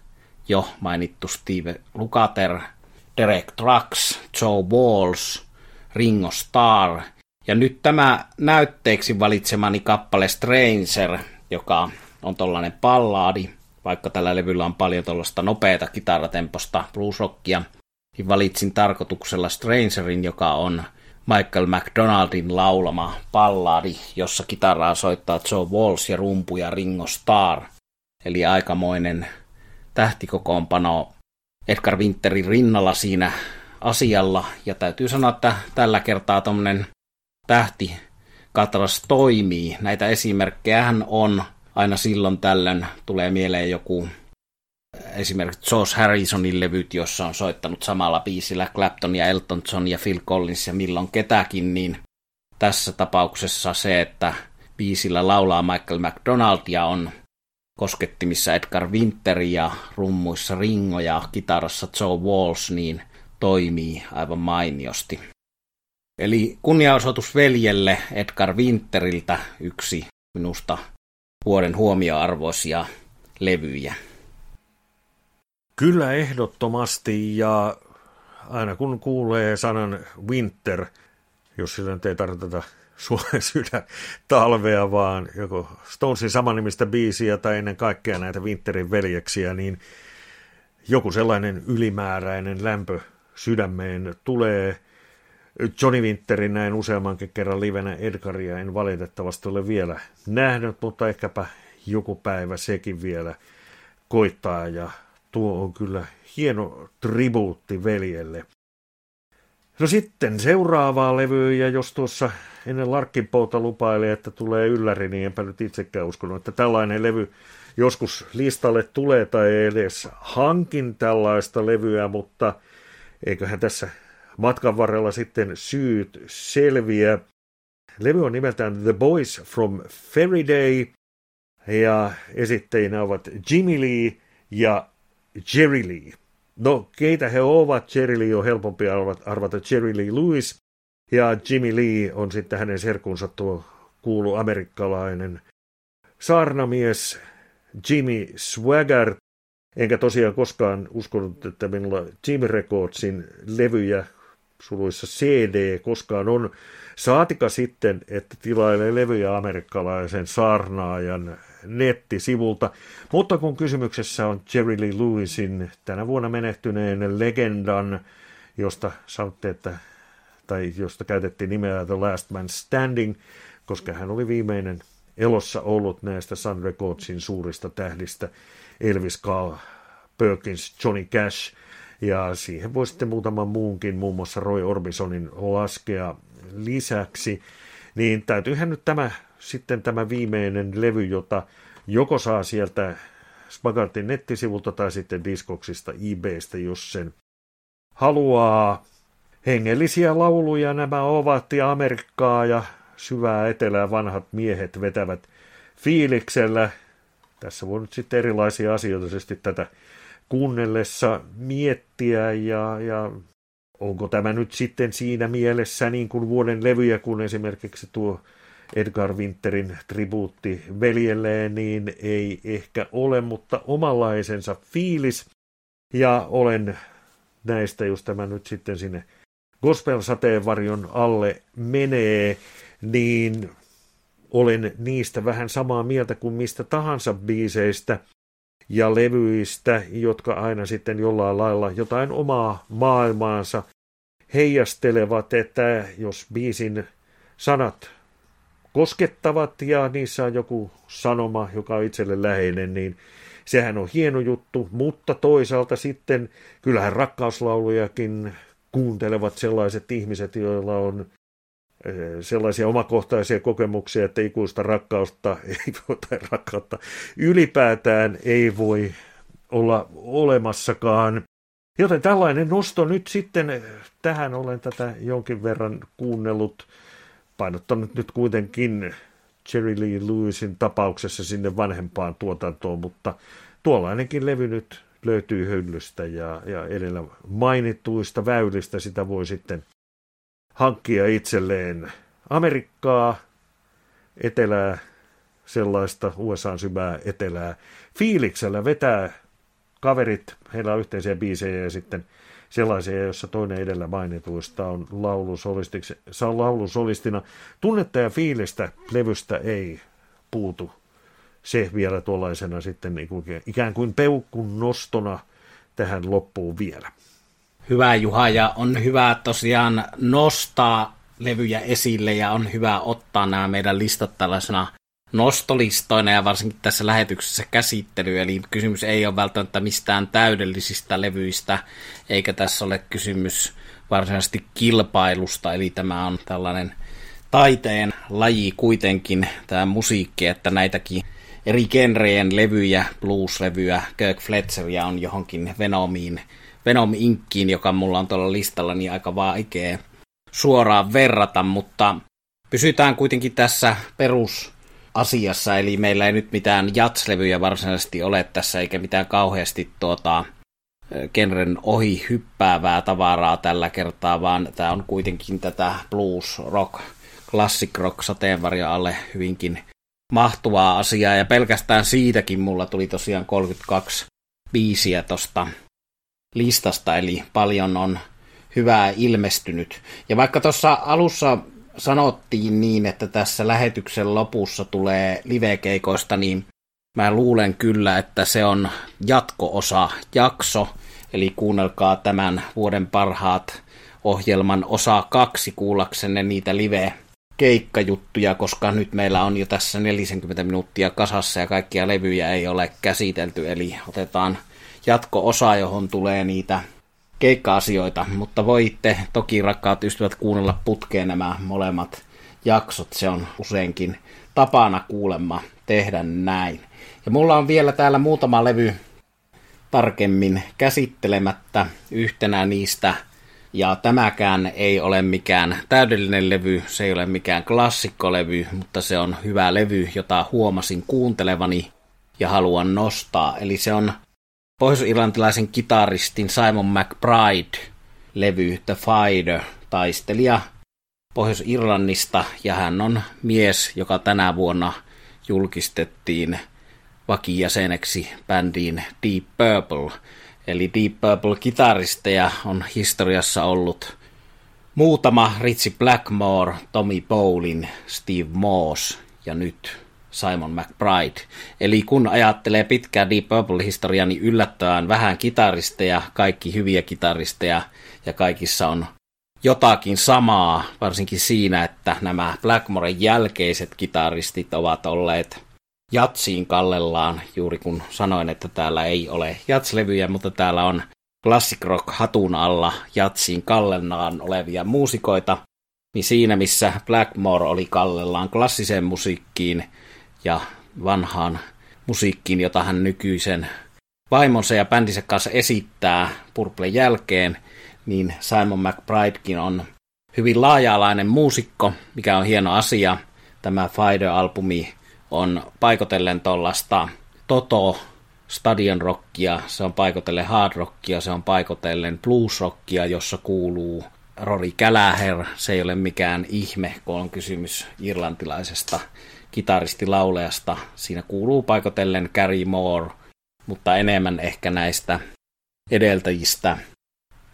jo mainittu Steve Lukather, Derek Trucks, Joe Walls, Ringo Starr ja nyt tämä näytteeksi valitsemani kappale Stranger, joka on tollainen pallaadi, vaikka tällä levyllä on paljon tuollaista nopeata kitaratemposta bluesrockia, niin valitsin tarkoituksella Strangerin, joka on Michael McDonaldin laulama palladi, jossa kitaraa soittaa Joe Walsh ja rumpuja Ringo Starr. Eli aikamoinen tähtikokoonpano Edgar Winterin rinnalla siinä asialla. Ja täytyy sanoa, että tällä kertaa tuommoinen tähti katras toimii. Näitä esimerkkejä on aina silloin tällöin. Tulee mieleen joku esimerkiksi George Harrisonin levyt, jossa on soittanut samalla biisillä Clapton ja Elton John ja Phil Collins ja milloin ketäkin, niin tässä tapauksessa se, että biisillä laulaa Michael McDonald ja on koskettimissa Edgar Winter ja rummuissa Ringo ja kitarassa Joe Walsh, niin toimii aivan mainiosti. Eli kunniaosoitus veljelle Edgar Winteriltä yksi minusta vuoden huomioarvoisia levyjä. Kyllä ehdottomasti ja aina kun kuulee sanan winter, jos sillä ei tarkoiteta Suomen sydän talvea, vaan joko Stonesin samanimistä biisiä tai ennen kaikkea näitä Winterin veljeksiä, niin joku sellainen ylimääräinen lämpö sydämeen tulee. Johnny Winterin näin useammankin kerran livenä Edgaria en valitettavasti ole vielä nähnyt, mutta ehkäpä joku päivä sekin vielä koittaa ja tuo on kyllä hieno tribuutti veljelle. No sitten seuraavaa levyä, ja jos tuossa ennen Larkkinpouta lupaili, että tulee ylläri, niin enpä nyt itsekään uskonut, että tällainen levy joskus listalle tulee tai edes hankin tällaista levyä, mutta eiköhän tässä matkan varrella sitten syyt selviä. Levy on nimeltään The Boys from Fairy Day, ja esittäjinä ovat Jimmy Lee ja Jerry Lee. No, keitä he ovat? Jerry Lee on helpompi arvata Jerry Lee Lewis, ja Jimmy Lee on sitten hänen serkunsa tuo kuulu amerikkalainen saarnamies Jimmy Swaggart. Enkä tosiaan koskaan uskonut, että minulla Jimmy Recordsin levyjä suluissa CD koskaan on. Saatika sitten, että tilailee levyjä amerikkalaisen saarnaajan nettisivulta. Mutta kun kysymyksessä on Jerry Lee Lewisin tänä vuonna menehtyneen legendan, josta sanotte, että, tai josta käytettiin nimeä The Last Man Standing, koska hän oli viimeinen elossa ollut näistä Sun Recordsin suurista tähdistä, Elvis Carl Perkins, Johnny Cash, ja siihen voi sitten muutaman muunkin, muun muassa Roy Orbisonin laskea lisäksi, niin täytyyhän nyt tämä sitten tämä viimeinen levy, jota joko saa sieltä Spagartin nettisivulta tai sitten Diskoksista eBaystä, jos sen haluaa. Hengellisiä lauluja nämä ovat ja Amerikkaa ja syvää etelää vanhat miehet vetävät fiiliksellä. Tässä voi nyt sitten erilaisia asioita tätä kuunnellessa miettiä ja, ja onko tämä nyt sitten siinä mielessä niin kuin vuoden levyjä, kun esimerkiksi tuo Edgar Winterin tribuutti veljelleen, niin ei ehkä ole, mutta omanlaisensa fiilis. Ja olen näistä, jos tämä nyt sitten sinne gospel-sateenvarjon alle menee, niin olen niistä vähän samaa mieltä kuin mistä tahansa biiseistä ja levyistä, jotka aina sitten jollain lailla jotain omaa maailmaansa heijastelevat, että jos biisin sanat koskettavat ja niissä on joku sanoma, joka on itselle läheinen, niin sehän on hieno juttu, mutta toisaalta sitten kyllähän rakkauslaulujakin kuuntelevat sellaiset ihmiset, joilla on sellaisia omakohtaisia kokemuksia, että ikuista rakkausta ei voi, tai rakkautta ylipäätään ei voi olla olemassakaan. Joten tällainen nosto nyt sitten, tähän olen tätä jonkin verran kuunnellut painottanut nyt kuitenkin Jerry Lee Lewisin tapauksessa sinne vanhempaan tuotantoon, mutta tuollainenkin levy nyt löytyy hyllystä ja, ja edellä mainittuista väylistä sitä voi sitten hankkia itselleen Amerikkaa, etelää, sellaista USAn syvää etelää. Fiiliksellä vetää kaverit, heillä on yhteisiä biisejä ja sitten sellaisia, joissa toinen edellä mainituista on laulusolistina. Tunnetta ja fiilistä levystä ei puutu se vielä tuollaisena sitten ikään kuin peukun nostona tähän loppuun vielä. Hyvä Juha, ja on hyvä tosiaan nostaa levyjä esille ja on hyvä ottaa nämä meidän listat tällaisena nostolistoina ja varsinkin tässä lähetyksessä käsittely, eli kysymys ei ole välttämättä mistään täydellisistä levyistä, eikä tässä ole kysymys varsinaisesti kilpailusta, eli tämä on tällainen taiteen laji kuitenkin, tämä musiikki, että näitäkin eri genrejen levyjä, blues-levyjä, Kirk Fletcheria on johonkin Venomiin, Venom Inkkiin, joka mulla on tuolla listalla, niin aika vaikea suoraan verrata, mutta pysytään kuitenkin tässä perusasiassa, eli meillä ei nyt mitään jatslevyjä varsinaisesti ole tässä, eikä mitään kauheasti tuota, genren ohi hyppäävää tavaraa tällä kertaa, vaan tämä on kuitenkin tätä blues, rock, classic rock sateenvarjo alle hyvinkin mahtuvaa asiaa, ja pelkästään siitäkin mulla tuli tosiaan 32 biisiä tosta listasta, eli paljon on hyvää ilmestynyt. Ja vaikka tuossa alussa sanottiin niin, että tässä lähetyksen lopussa tulee livekeikoista, niin mä luulen kyllä, että se on jatko-osa, jakso, eli kuunnelkaa tämän vuoden parhaat ohjelman osa kaksi kuullaksenne niitä live keikkajuttuja, koska nyt meillä on jo tässä 40 minuuttia kasassa ja kaikkia levyjä ei ole käsitelty, eli otetaan jatko-osa, johon tulee niitä keikka-asioita, mutta voitte toki rakkaat ystävät kuunnella putkeen nämä molemmat jaksot, se on useinkin tapana kuulemma tehdä näin. Ja mulla on vielä täällä muutama levy tarkemmin käsittelemättä yhtenä niistä, ja tämäkään ei ole mikään täydellinen levy, se ei ole mikään klassikkolevy, mutta se on hyvä levy, jota huomasin kuuntelevani ja haluan nostaa. Eli se on pohjois-irlantilaisen kitaristin Simon McBride levy The Fighter, taistelija Pohjois-Irlannista, ja hän on mies, joka tänä vuonna julkistettiin vakijäseneksi bändiin Deep Purple. Eli Deep Purple-kitaristeja on historiassa ollut muutama Ritchie Blackmore, Tommy Bowlin, Steve Moss ja nyt Simon McBride. Eli kun ajattelee pitkää Deep Purple-historiaa, niin yllättävän vähän kitaristeja, kaikki hyviä kitaristeja, ja kaikissa on jotakin samaa, varsinkin siinä, että nämä Blackmoren jälkeiset kitaristit ovat olleet jatsiin kallellaan, juuri kun sanoin, että täällä ei ole jatslevyjä, mutta täällä on classic rock hatun alla jatsiin kallellaan olevia muusikoita, niin siinä missä Blackmore oli kallellaan klassiseen musiikkiin, ja vanhaan musiikkiin, jota hän nykyisen vaimonsa ja bändinsä kanssa esittää Purplen jälkeen, niin Simon McBridekin on hyvin laaja-alainen muusikko, mikä on hieno asia. Tämä Fider-albumi on paikotellen tuollaista Toto stadion rockia, se on paikotellen hard rockia, se on paikotellen blues rockia, jossa kuuluu Rory Gallagher. Se ei ole mikään ihme, kun on kysymys irlantilaisesta kitaristilaulajasta. Siinä kuuluu paikotellen Gary Moore, mutta enemmän ehkä näistä edeltäjistä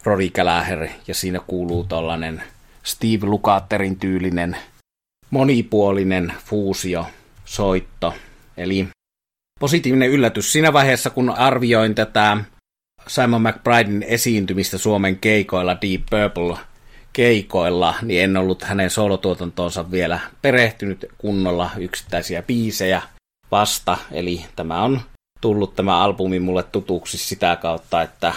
Rory Gallagher, ja siinä kuuluu tollanen Steve Lukatterin tyylinen monipuolinen fuusio, soitto. Eli positiivinen yllätys siinä vaiheessa, kun arvioin tätä Simon McBridein esiintymistä Suomen keikoilla Deep Purple keikoilla, niin en ollut hänen solotuotantoonsa vielä perehtynyt kunnolla yksittäisiä biisejä vasta. Eli tämä on tullut tämä albumi mulle tutuksi sitä kautta, että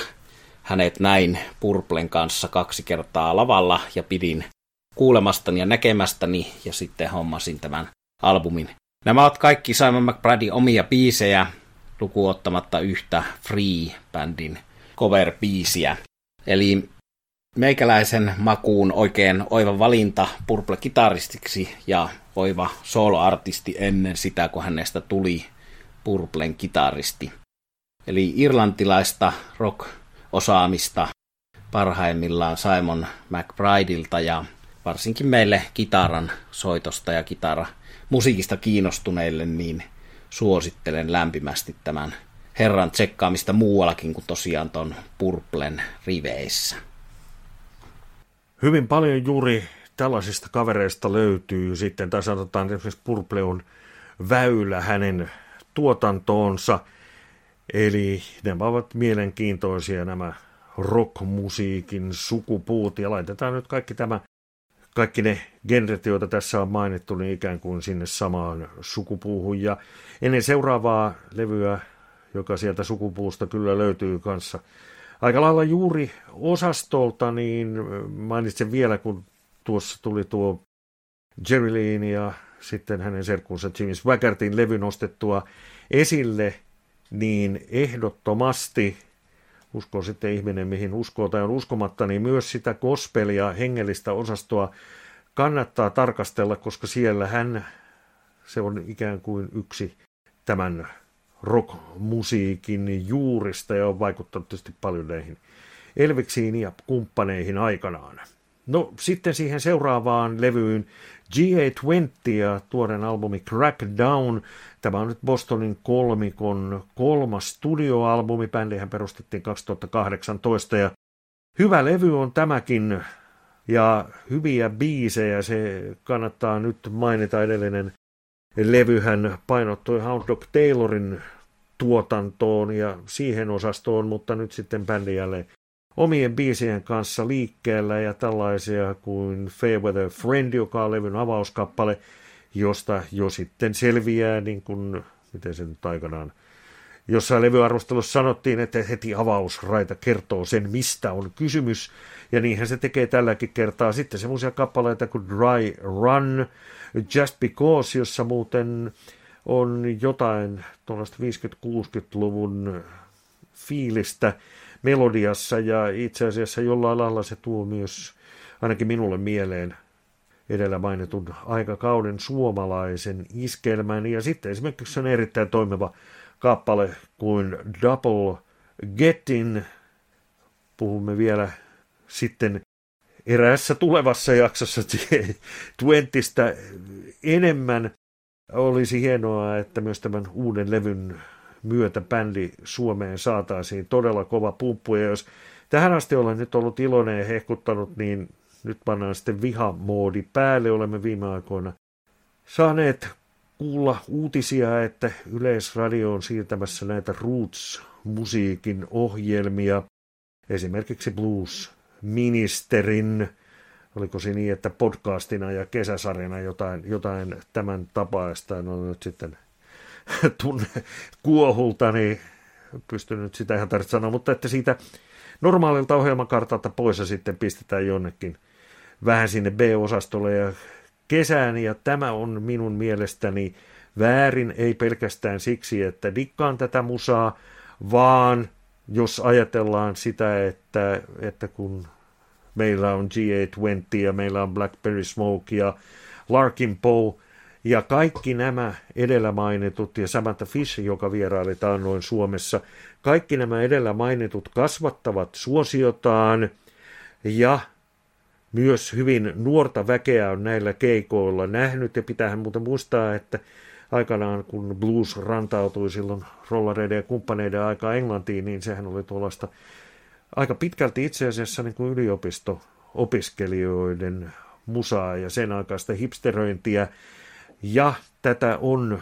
hänet näin Purplen kanssa kaksi kertaa lavalla ja pidin kuulemastani ja näkemästäni ja sitten hommasin tämän albumin. Nämä ovat kaikki Simon McBridein omia biisejä, lukuottamatta yhtä Free-bändin cover-biisiä. Eli meikäläisen makuun oikein oiva valinta Purple-kitaristiksi ja oiva soloartisti ennen sitä, kun hänestä tuli Purplen kitaristi. Eli irlantilaista rock-osaamista parhaimmillaan Simon McBrideilta ja varsinkin meille kitaran soitosta ja kitara musiikista kiinnostuneille, niin suosittelen lämpimästi tämän herran tsekkaamista muuallakin kuin tosiaan ton Purplen riveissä hyvin paljon juuri tällaisista kavereista löytyy sitten, tai sanotaan esimerkiksi Purple on väylä hänen tuotantoonsa. Eli nämä ovat mielenkiintoisia nämä rockmusiikin sukupuut ja laitetaan nyt kaikki tämä kaikki ne genret, joita tässä on mainittu, niin ikään kuin sinne samaan sukupuuhun. Ja ennen seuraavaa levyä, joka sieltä sukupuusta kyllä löytyy kanssa aika lailla juuri osastolta, niin mainitsen vielä, kun tuossa tuli tuo Jerry Leen ja sitten hänen serkkunsa Jimmy Swaggertin levy nostettua esille, niin ehdottomasti uskoo sitten ihminen, mihin uskoo tai on uskomatta, niin myös sitä gospelia, hengellistä osastoa kannattaa tarkastella, koska siellä hän, se on ikään kuin yksi tämän rockmusiikin juurista ja on vaikuttanut tietysti paljon näihin Elviksiin ja kumppaneihin aikanaan. No sitten siihen seuraavaan levyyn GA20 ja tuoren albumi Crackdown. Tämä on nyt Bostonin kolmikon kolmas studioalbumi. Bändihän perustettiin 2018 ja hyvä levy on tämäkin ja hyviä biisejä. Se kannattaa nyt mainita edellinen levyhän painottui Hound Taylorin tuotantoon ja siihen osastoon, mutta nyt sitten bändi jälleen omien biisien kanssa liikkeellä ja tällaisia kuin Fairweather Friend, joka on levyn avauskappale, josta jo sitten selviää, niin kuin, miten se nyt aikanaan jossain levyarvostelussa sanottiin, että heti avausraita kertoo sen, mistä on kysymys, ja niinhän se tekee tälläkin kertaa. Sitten semmoisia kappaleita kuin Dry Run, Just Because, jossa muuten on jotain tuollaista 50-60-luvun fiilistä, melodiassa ja itse asiassa jollain lailla se tuo myös ainakin minulle mieleen edellä mainitun aikakauden suomalaisen iskelmän. Ja sitten esimerkiksi on erittäin toimiva kappale kuin Double Gettin. Puhumme vielä sitten eräässä tulevassa jaksossa Twentistä enemmän. Olisi hienoa, että myös tämän uuden levyn myötä bändi Suomeen saataisiin todella kova pumppu. Ja jos tähän asti olen nyt ollut iloinen ja hehkuttanut, niin nyt pannaan sitten vihamoodi päälle. Olemme viime aikoina saaneet kuulla uutisia, että Yleisradio on siirtämässä näitä Roots-musiikin ohjelmia, esimerkiksi Blues-ministerin, oliko se niin, että podcastina ja kesäsarjana jotain, jotain tämän tapaista, no nyt sitten tunne kuohulta, niin pystynyt sitä ihan tarvitse sanoa, mutta että siitä normaalilta ohjelmakartalta pois ja sitten pistetään jonnekin vähän sinne B-osastolle. Ja kesään, ja tämä on minun mielestäni väärin, ei pelkästään siksi, että dikkaan tätä musaa, vaan jos ajatellaan sitä, että, että kun meillä on G820 ja meillä on Blackberry Smoke ja Larkin Poe, ja kaikki nämä edellä mainitut ja Samantha Fish, joka vieraili taannoin Suomessa, kaikki nämä edellä mainitut kasvattavat suosiotaan ja myös hyvin nuorta väkeä on näillä keikoilla nähnyt. Ja pitäähän muuten muistaa, että aikanaan kun blues rantautui silloin rollareiden ja kumppaneiden aikaa Englantiin, niin sehän oli tuollaista aika pitkälti itse asiassa niin kuin yliopisto-opiskelijoiden musaa ja sen aikaista hipsteröintiä, ja tätä on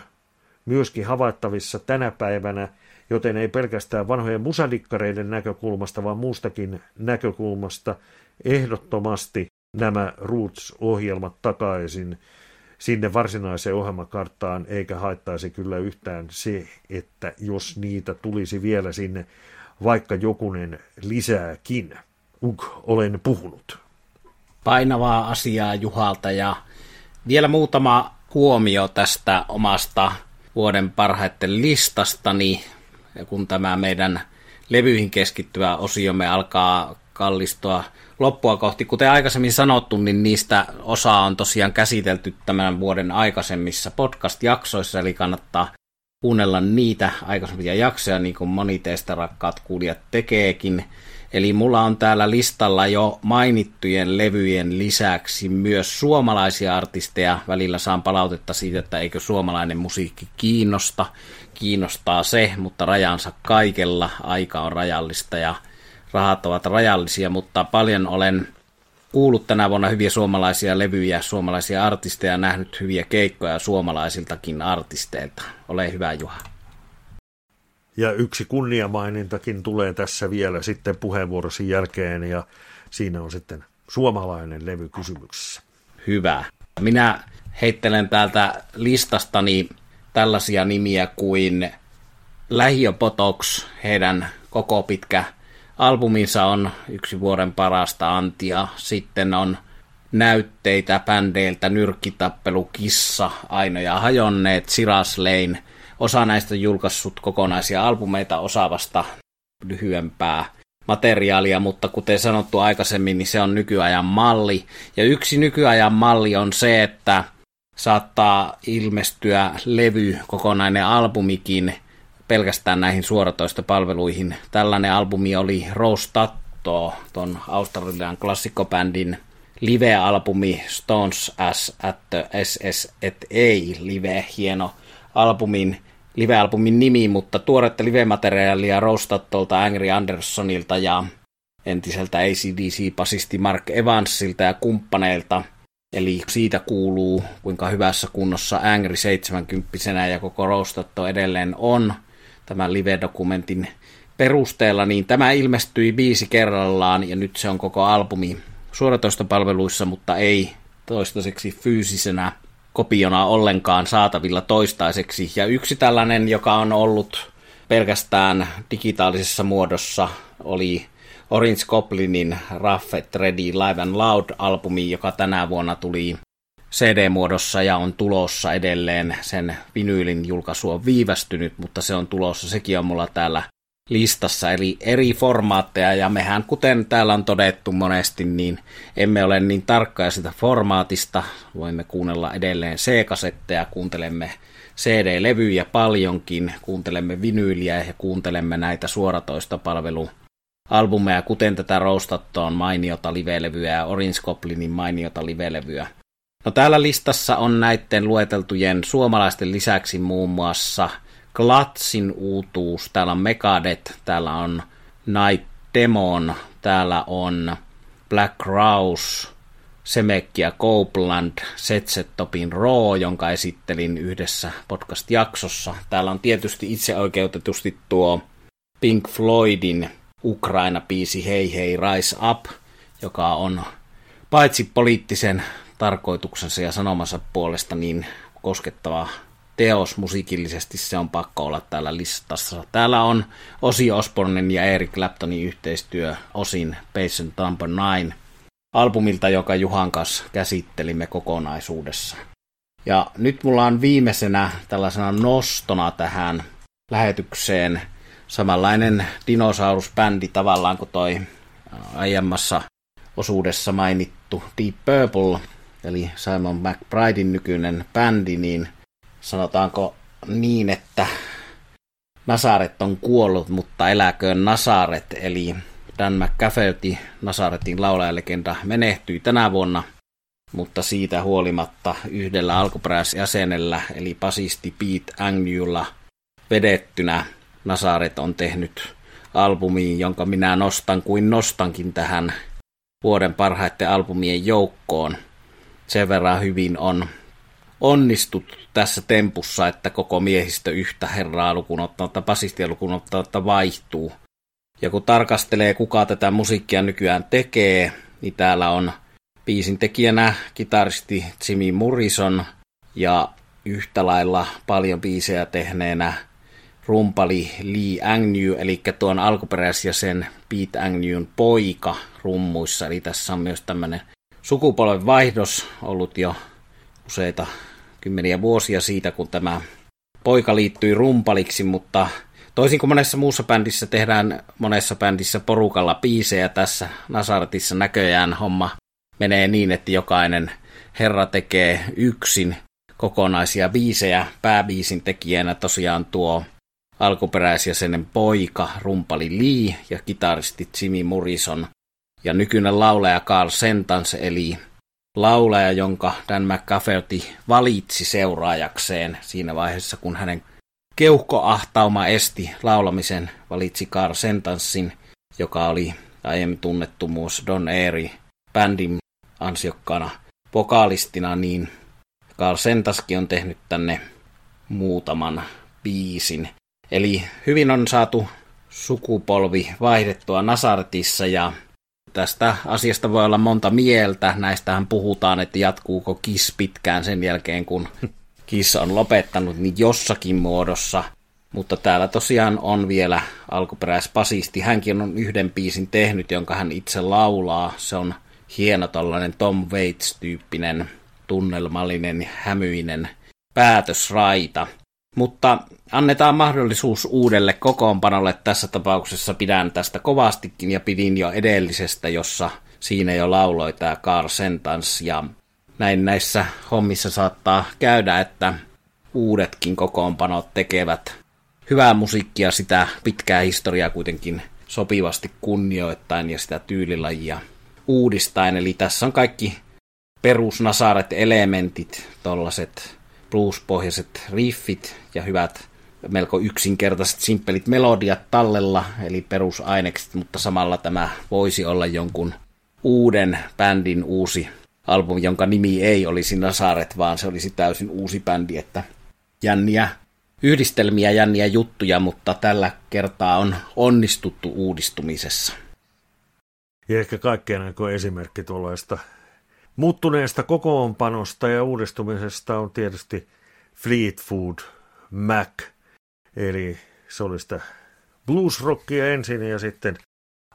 myöskin havaittavissa tänä päivänä, joten ei pelkästään vanhojen musadikkareiden näkökulmasta, vaan muustakin näkökulmasta ehdottomasti nämä Roots-ohjelmat takaisin sinne varsinaiseen ohjelmakarttaan, eikä haittaisi kyllä yhtään se, että jos niitä tulisi vielä sinne vaikka jokunen lisääkin. Uk, olen puhunut. Painavaa asiaa Juhalta ja vielä muutama huomio tästä omasta vuoden parhaiten listastani, kun tämä meidän levyihin keskittyvä osiomme alkaa kallistua loppua kohti. Kuten aikaisemmin sanottu, niin niistä osa on tosiaan käsitelty tämän vuoden aikaisemmissa podcast-jaksoissa, eli kannattaa kuunnella niitä aikaisempia jaksoja, niin kuin moni teistä rakkaat kuulijat tekeekin. Eli mulla on täällä listalla jo mainittujen levyjen lisäksi myös suomalaisia artisteja. Välillä saan palautetta siitä, että eikö suomalainen musiikki kiinnosta. Kiinnostaa se, mutta rajansa kaikella. Aika on rajallista ja rahat ovat rajallisia, mutta paljon olen kuullut tänä vuonna hyviä suomalaisia levyjä, suomalaisia artisteja, nähnyt hyviä keikkoja suomalaisiltakin artisteilta. Ole hyvä Juha. Ja yksi kunniamainintakin tulee tässä vielä sitten puheenvuorosi jälkeen ja siinä on sitten suomalainen levy kysymyksessä. Hyvä. Minä heittelen täältä listastani tällaisia nimiä kuin Lähiöpotox, heidän koko pitkä albuminsa on yksi vuoden parasta antia. Sitten on näytteitä bändeiltä Nyrkkitappelu, Kissa, Aino ja Hajonneet, Siras Lane. Osa näistä julkaissut kokonaisia albumeita osaavasta lyhyempää materiaalia, mutta kuten sanottu aikaisemmin, niin se on nykyajan malli. Ja yksi nykyajan malli on se, että saattaa ilmestyä levy, kokonainen albumikin pelkästään näihin suoratoistopalveluihin. Tällainen albumi oli Rose Tatto, ton australian klassikkobändin live-albumi Stones as at the SS et ei live, hieno albumin live-albumin nimi, mutta tuoretta live-materiaalia Rostattolta, Angry Andersonilta ja entiseltä ACDC-pasisti Mark Evansilta ja kumppaneilta. Eli siitä kuuluu, kuinka hyvässä kunnossa Angry 70 ja koko Rostatto edelleen on tämän live-dokumentin perusteella, niin tämä ilmestyi biisi kerrallaan ja nyt se on koko albumi suoratoistopalveluissa, mutta ei toistaiseksi fyysisenä kopiona ollenkaan saatavilla toistaiseksi. Ja yksi tällainen, joka on ollut pelkästään digitaalisessa muodossa, oli Orange Goblinin Raffet Ready Live and Loud-albumi, joka tänä vuonna tuli CD-muodossa ja on tulossa edelleen. Sen vinyylin julkaisu on viivästynyt, mutta se on tulossa. Sekin on mulla täällä listassa, eli eri formaatteja, ja mehän, kuten täällä on todettu monesti, niin emme ole niin tarkkoja sitä formaatista. Voimme kuunnella edelleen C-kasetteja, kuuntelemme CD-levyjä paljonkin, kuuntelemme vinyyliä ja kuuntelemme näitä suoratoistopalvelu albumeja, kuten tätä on mainiota livelevyä ja Orange Goblinin mainiota livelevyä. No täällä listassa on näiden lueteltujen suomalaisten lisäksi muun muassa – Glatsin uutuus, täällä on Megadet, täällä on Night Demon, täällä on Black Rouse, ja Copeland, Setsetopin Raw, jonka esittelin yhdessä podcast-jaksossa. Täällä on tietysti itse oikeutetusti tuo Pink Floydin Ukraina-biisi Hei Hei Rise Up, joka on paitsi poliittisen tarkoituksensa ja sanomansa puolesta niin koskettava teos musiikillisesti, se on pakko olla täällä listassa. Täällä on Osi Osbornen ja Eric Claptonin yhteistyö osin Patient Number 9 albumilta, joka Juhan kanssa käsittelimme kokonaisuudessa. Ja nyt mulla on viimeisenä tällaisena nostona tähän lähetykseen samanlainen dinosaurusbändi tavallaan kuin toi aiemmassa osuudessa mainittu Deep Purple, eli Simon McBridein nykyinen bändi, niin sanotaanko niin, että Nasaret on kuollut, mutta eläköön Nasaret, eli Dan McCafferty, Nasaretin laulajalegenda, menehtyi tänä vuonna, mutta siitä huolimatta yhdellä alkuperäisjäsenellä, eli basisti Pete Agnewlla vedettynä Nasaret on tehnyt albumiin, jonka minä nostan kuin nostankin tähän vuoden parhaiten albumien joukkoon. Sen verran hyvin on onnistut tässä tempussa, että koko miehistö yhtä herraa lukuun ottamatta, basistia lukuun ottamatta vaihtuu. Ja kun tarkastelee, kuka tätä musiikkia nykyään tekee, niin täällä on biisin tekijänä kitaristi Jimmy Morrison ja yhtä lailla paljon biisejä tehneenä rumpali Lee Agnew, eli tuon alkuperäisjäsen Pete Agnewn poika rummuissa. Eli tässä on myös tämmöinen sukupolven vaihdos ollut jo useita kymmeniä vuosia siitä, kun tämä poika liittyi rumpaliksi, mutta toisin kuin monessa muussa bändissä tehdään monessa bändissä porukalla biisejä tässä Nasaretissa näköjään homma menee niin, että jokainen herra tekee yksin kokonaisia biisejä. Pääbiisin tekijänä tosiaan tuo alkuperäisjäsenen poika Rumpali Lee ja kitaristi Jimmy Morrison ja nykyinen laulaja Carl Sentans eli laulaja, jonka Dan McCafferty valitsi seuraajakseen siinä vaiheessa, kun hänen keuhkoahtauma esti laulamisen, valitsi Carl Sentanssin, joka oli aiemmin tunnettu myös Don Airy bändin ansiokkaana vokaalistina, niin Carl Sentaskin on tehnyt tänne muutaman biisin. Eli hyvin on saatu sukupolvi vaihdettua Nasaretissa ja tästä asiasta voi olla monta mieltä. Näistähän puhutaan, että jatkuuko KIS pitkään sen jälkeen, kun KIS on lopettanut, niin jossakin muodossa. Mutta täällä tosiaan on vielä alkuperäispasisti. Hänkin on yhden biisin tehnyt, jonka hän itse laulaa. Se on hieno tällainen Tom Waits-tyyppinen tunnelmallinen, hämyinen päätösraita. Mutta annetaan mahdollisuus uudelle kokoonpanolle. Tässä tapauksessa pidän tästä kovastikin ja pidin jo edellisestä, jossa siinä jo lauloi tämä Carl Sentans. Ja näin näissä hommissa saattaa käydä, että uudetkin kokoonpanot tekevät hyvää musiikkia, sitä pitkää historiaa kuitenkin sopivasti kunnioittain ja sitä tyylilajia uudistaen. Eli tässä on kaikki perusnasaret elementit, tollaset bluespohjaiset riffit ja hyvät melko yksinkertaiset, simppelit melodiat tallella, eli perusainekset, mutta samalla tämä voisi olla jonkun uuden bändin uusi albumi, jonka nimi ei olisi Nasaret, vaan se olisi täysin uusi bändi, että jänniä yhdistelmiä, jänniä juttuja, mutta tällä kertaa on onnistuttu uudistumisessa. Ja ehkä kaikkein esimerkki tuollaista muuttuneesta kokoonpanosta ja uudistumisesta on tietysti Fleetwood Mac, eli se oli sitä bluesrockia ensin ja sitten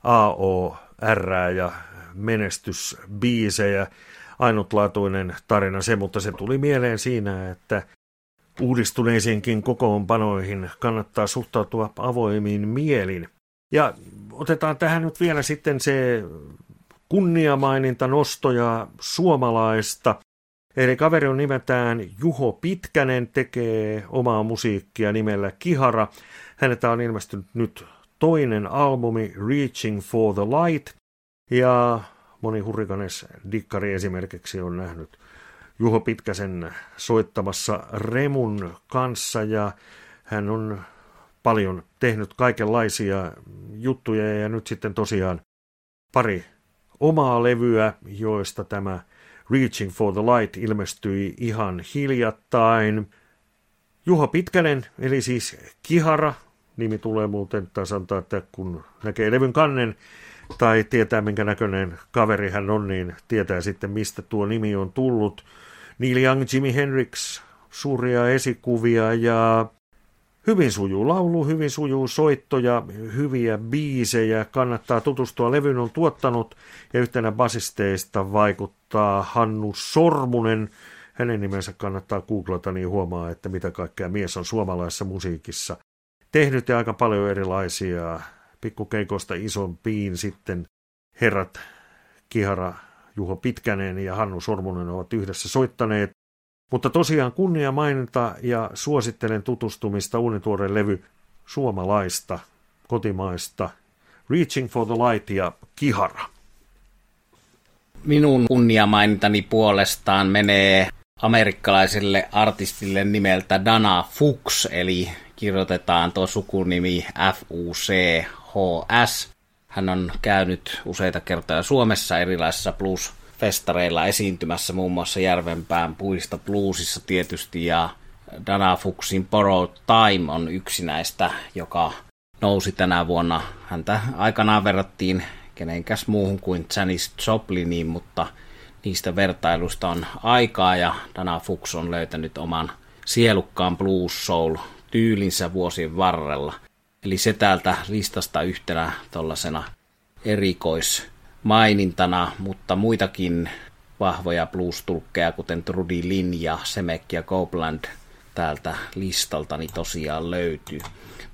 AOR ja menestysbiisejä. Ainutlaatuinen tarina se, mutta se tuli mieleen siinä, että uudistuneisiinkin kokoonpanoihin kannattaa suhtautua avoimiin mielin. Ja otetaan tähän nyt vielä sitten se kunniamaininta nostoja suomalaista. Eli kaveri on nimeltään Juho Pitkänen, tekee omaa musiikkia nimellä Kihara. Häneltä on ilmestynyt nyt toinen albumi Reaching for the Light. Ja moni hurrikanes dikkari esimerkiksi on nähnyt Juho Pitkäsen soittamassa Remun kanssa ja hän on paljon tehnyt kaikenlaisia juttuja ja nyt sitten tosiaan pari omaa levyä, joista tämä Reaching for the Light ilmestyi ihan hiljattain. Juho Pitkänen, eli siis Kihara, nimi tulee muuten tasantaa, että kun näkee levyn kannen tai tietää minkä näköinen kaveri hän on, niin tietää sitten mistä tuo nimi on tullut. Neil Young, Jimi Hendrix, suuria esikuvia ja Hyvin sujuu laulu, hyvin sujuu soittoja, hyviä biisejä, kannattaa tutustua. Levyn on tuottanut ja yhtenä basisteista vaikuttaa Hannu Sormunen. Hänen nimensä kannattaa googlata, niin huomaa, että mitä kaikkea mies on suomalaisessa musiikissa tehnyt ja aika paljon erilaisia pikkukeikosta isompiin sitten herrat Kihara, Juho Pitkänen ja Hannu Sormunen ovat yhdessä soittaneet. Mutta tosiaan kunnia mainita ja suosittelen tutustumista uunituoreen levy suomalaista, kotimaista, Reaching for the Light ja Kihara. Minun kunniamainintani puolestaan menee amerikkalaiselle artistille nimeltä Dana Fuchs, eli kirjoitetaan tuo sukunimi F-U-C-H-S. Hän on käynyt useita kertoja Suomessa erilaisissa blues festareilla esiintymässä muun muassa Järvenpään puista bluesissa tietysti ja Dana Fuchsin Borrowed Time on yksi näistä, joka nousi tänä vuonna. Häntä aikanaan verrattiin kenenkäs muuhun kuin Janis Jopliniin, mutta niistä vertailusta on aikaa ja Dana Fuchs on löytänyt oman sielukkaan blues soul tyylinsä vuosien varrella. Eli se täältä listasta yhtenä tuollaisena erikois mainintana, mutta muitakin vahvoja blues-tulkkeja, kuten Trudy Lin ja Semek ja Copeland täältä listaltani tosiaan löytyy.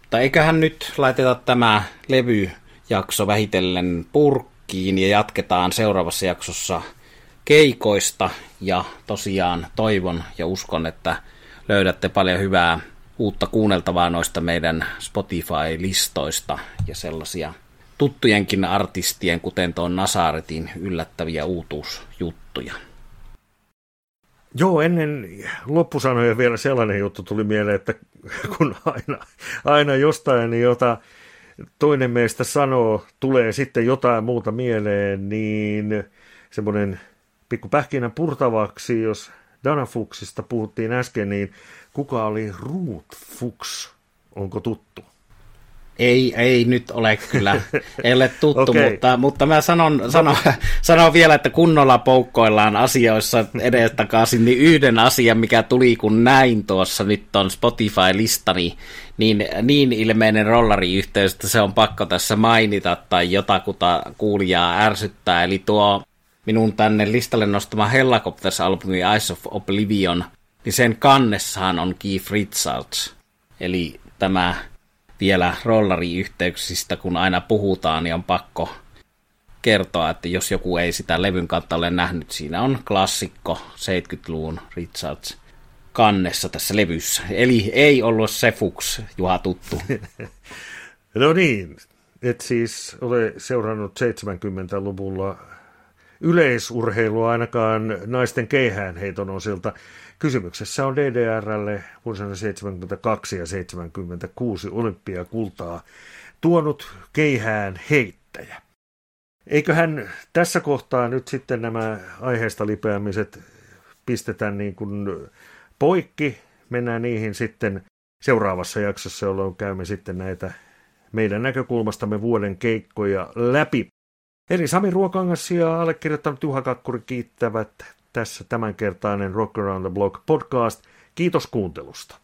Mutta eiköhän nyt laiteta tämä levyjakso vähitellen purkkiin ja jatketaan seuraavassa jaksossa keikoista ja tosiaan toivon ja uskon, että löydätte paljon hyvää uutta kuunneltavaa noista meidän Spotify-listoista ja sellaisia tuttujenkin artistien, kuten tuon Nasaretin yllättäviä uutuusjuttuja. Joo, ennen loppusanoja vielä sellainen juttu tuli mieleen, että kun aina, aina jostain, niin jota toinen meistä sanoo, tulee sitten jotain muuta mieleen, niin semmoinen pikku pähkinä purtavaksi, jos Dana Fuchsista puhuttiin äsken, niin kuka oli Ruth Fuchs? Onko tuttu? Ei, ei nyt ole kyllä, ei ole tuttu, okay. mutta, mutta mä sanon, sanon, sanon vielä, että kunnolla poukkoillaan asioissa edestakaisin, niin yhden asian, mikä tuli kun näin tuossa nyt on Spotify-listani, niin, niin ilmeinen rollariyhteys, että se on pakko tässä mainita tai jotakuta kuulijaa ärsyttää, eli tuo minun tänne listalle nostama Hellacopters-albumi Eyes of Oblivion, niin sen kannessahan on Keith Richards, eli tämä vielä rollariyhteyksistä, kun aina puhutaan, niin on pakko kertoa, että jos joku ei sitä levyn kautta ole nähnyt, siinä on klassikko 70-luvun Richards kannessa tässä levyssä. Eli ei ollut se Fuchs, Juha tuttu. no niin, et siis ole seurannut 70-luvulla yleisurheilua ainakaan naisten keihäänheiton osilta. Kysymyksessä on DDRlle vuosina 72 ja 76 olympiakultaa tuonut keihään heittäjä. Eiköhän tässä kohtaa nyt sitten nämä aiheesta lipeämiset pistetä niin kuin poikki. Mennään niihin sitten seuraavassa jaksossa, jolloin käymme sitten näitä meidän näkökulmastamme vuoden keikkoja läpi. Eli Sami Ruokangas ja allekirjoittanut Juha Kakkuri kiittävät tässä tämänkertainen Rock Around the Block podcast. Kiitos kuuntelusta.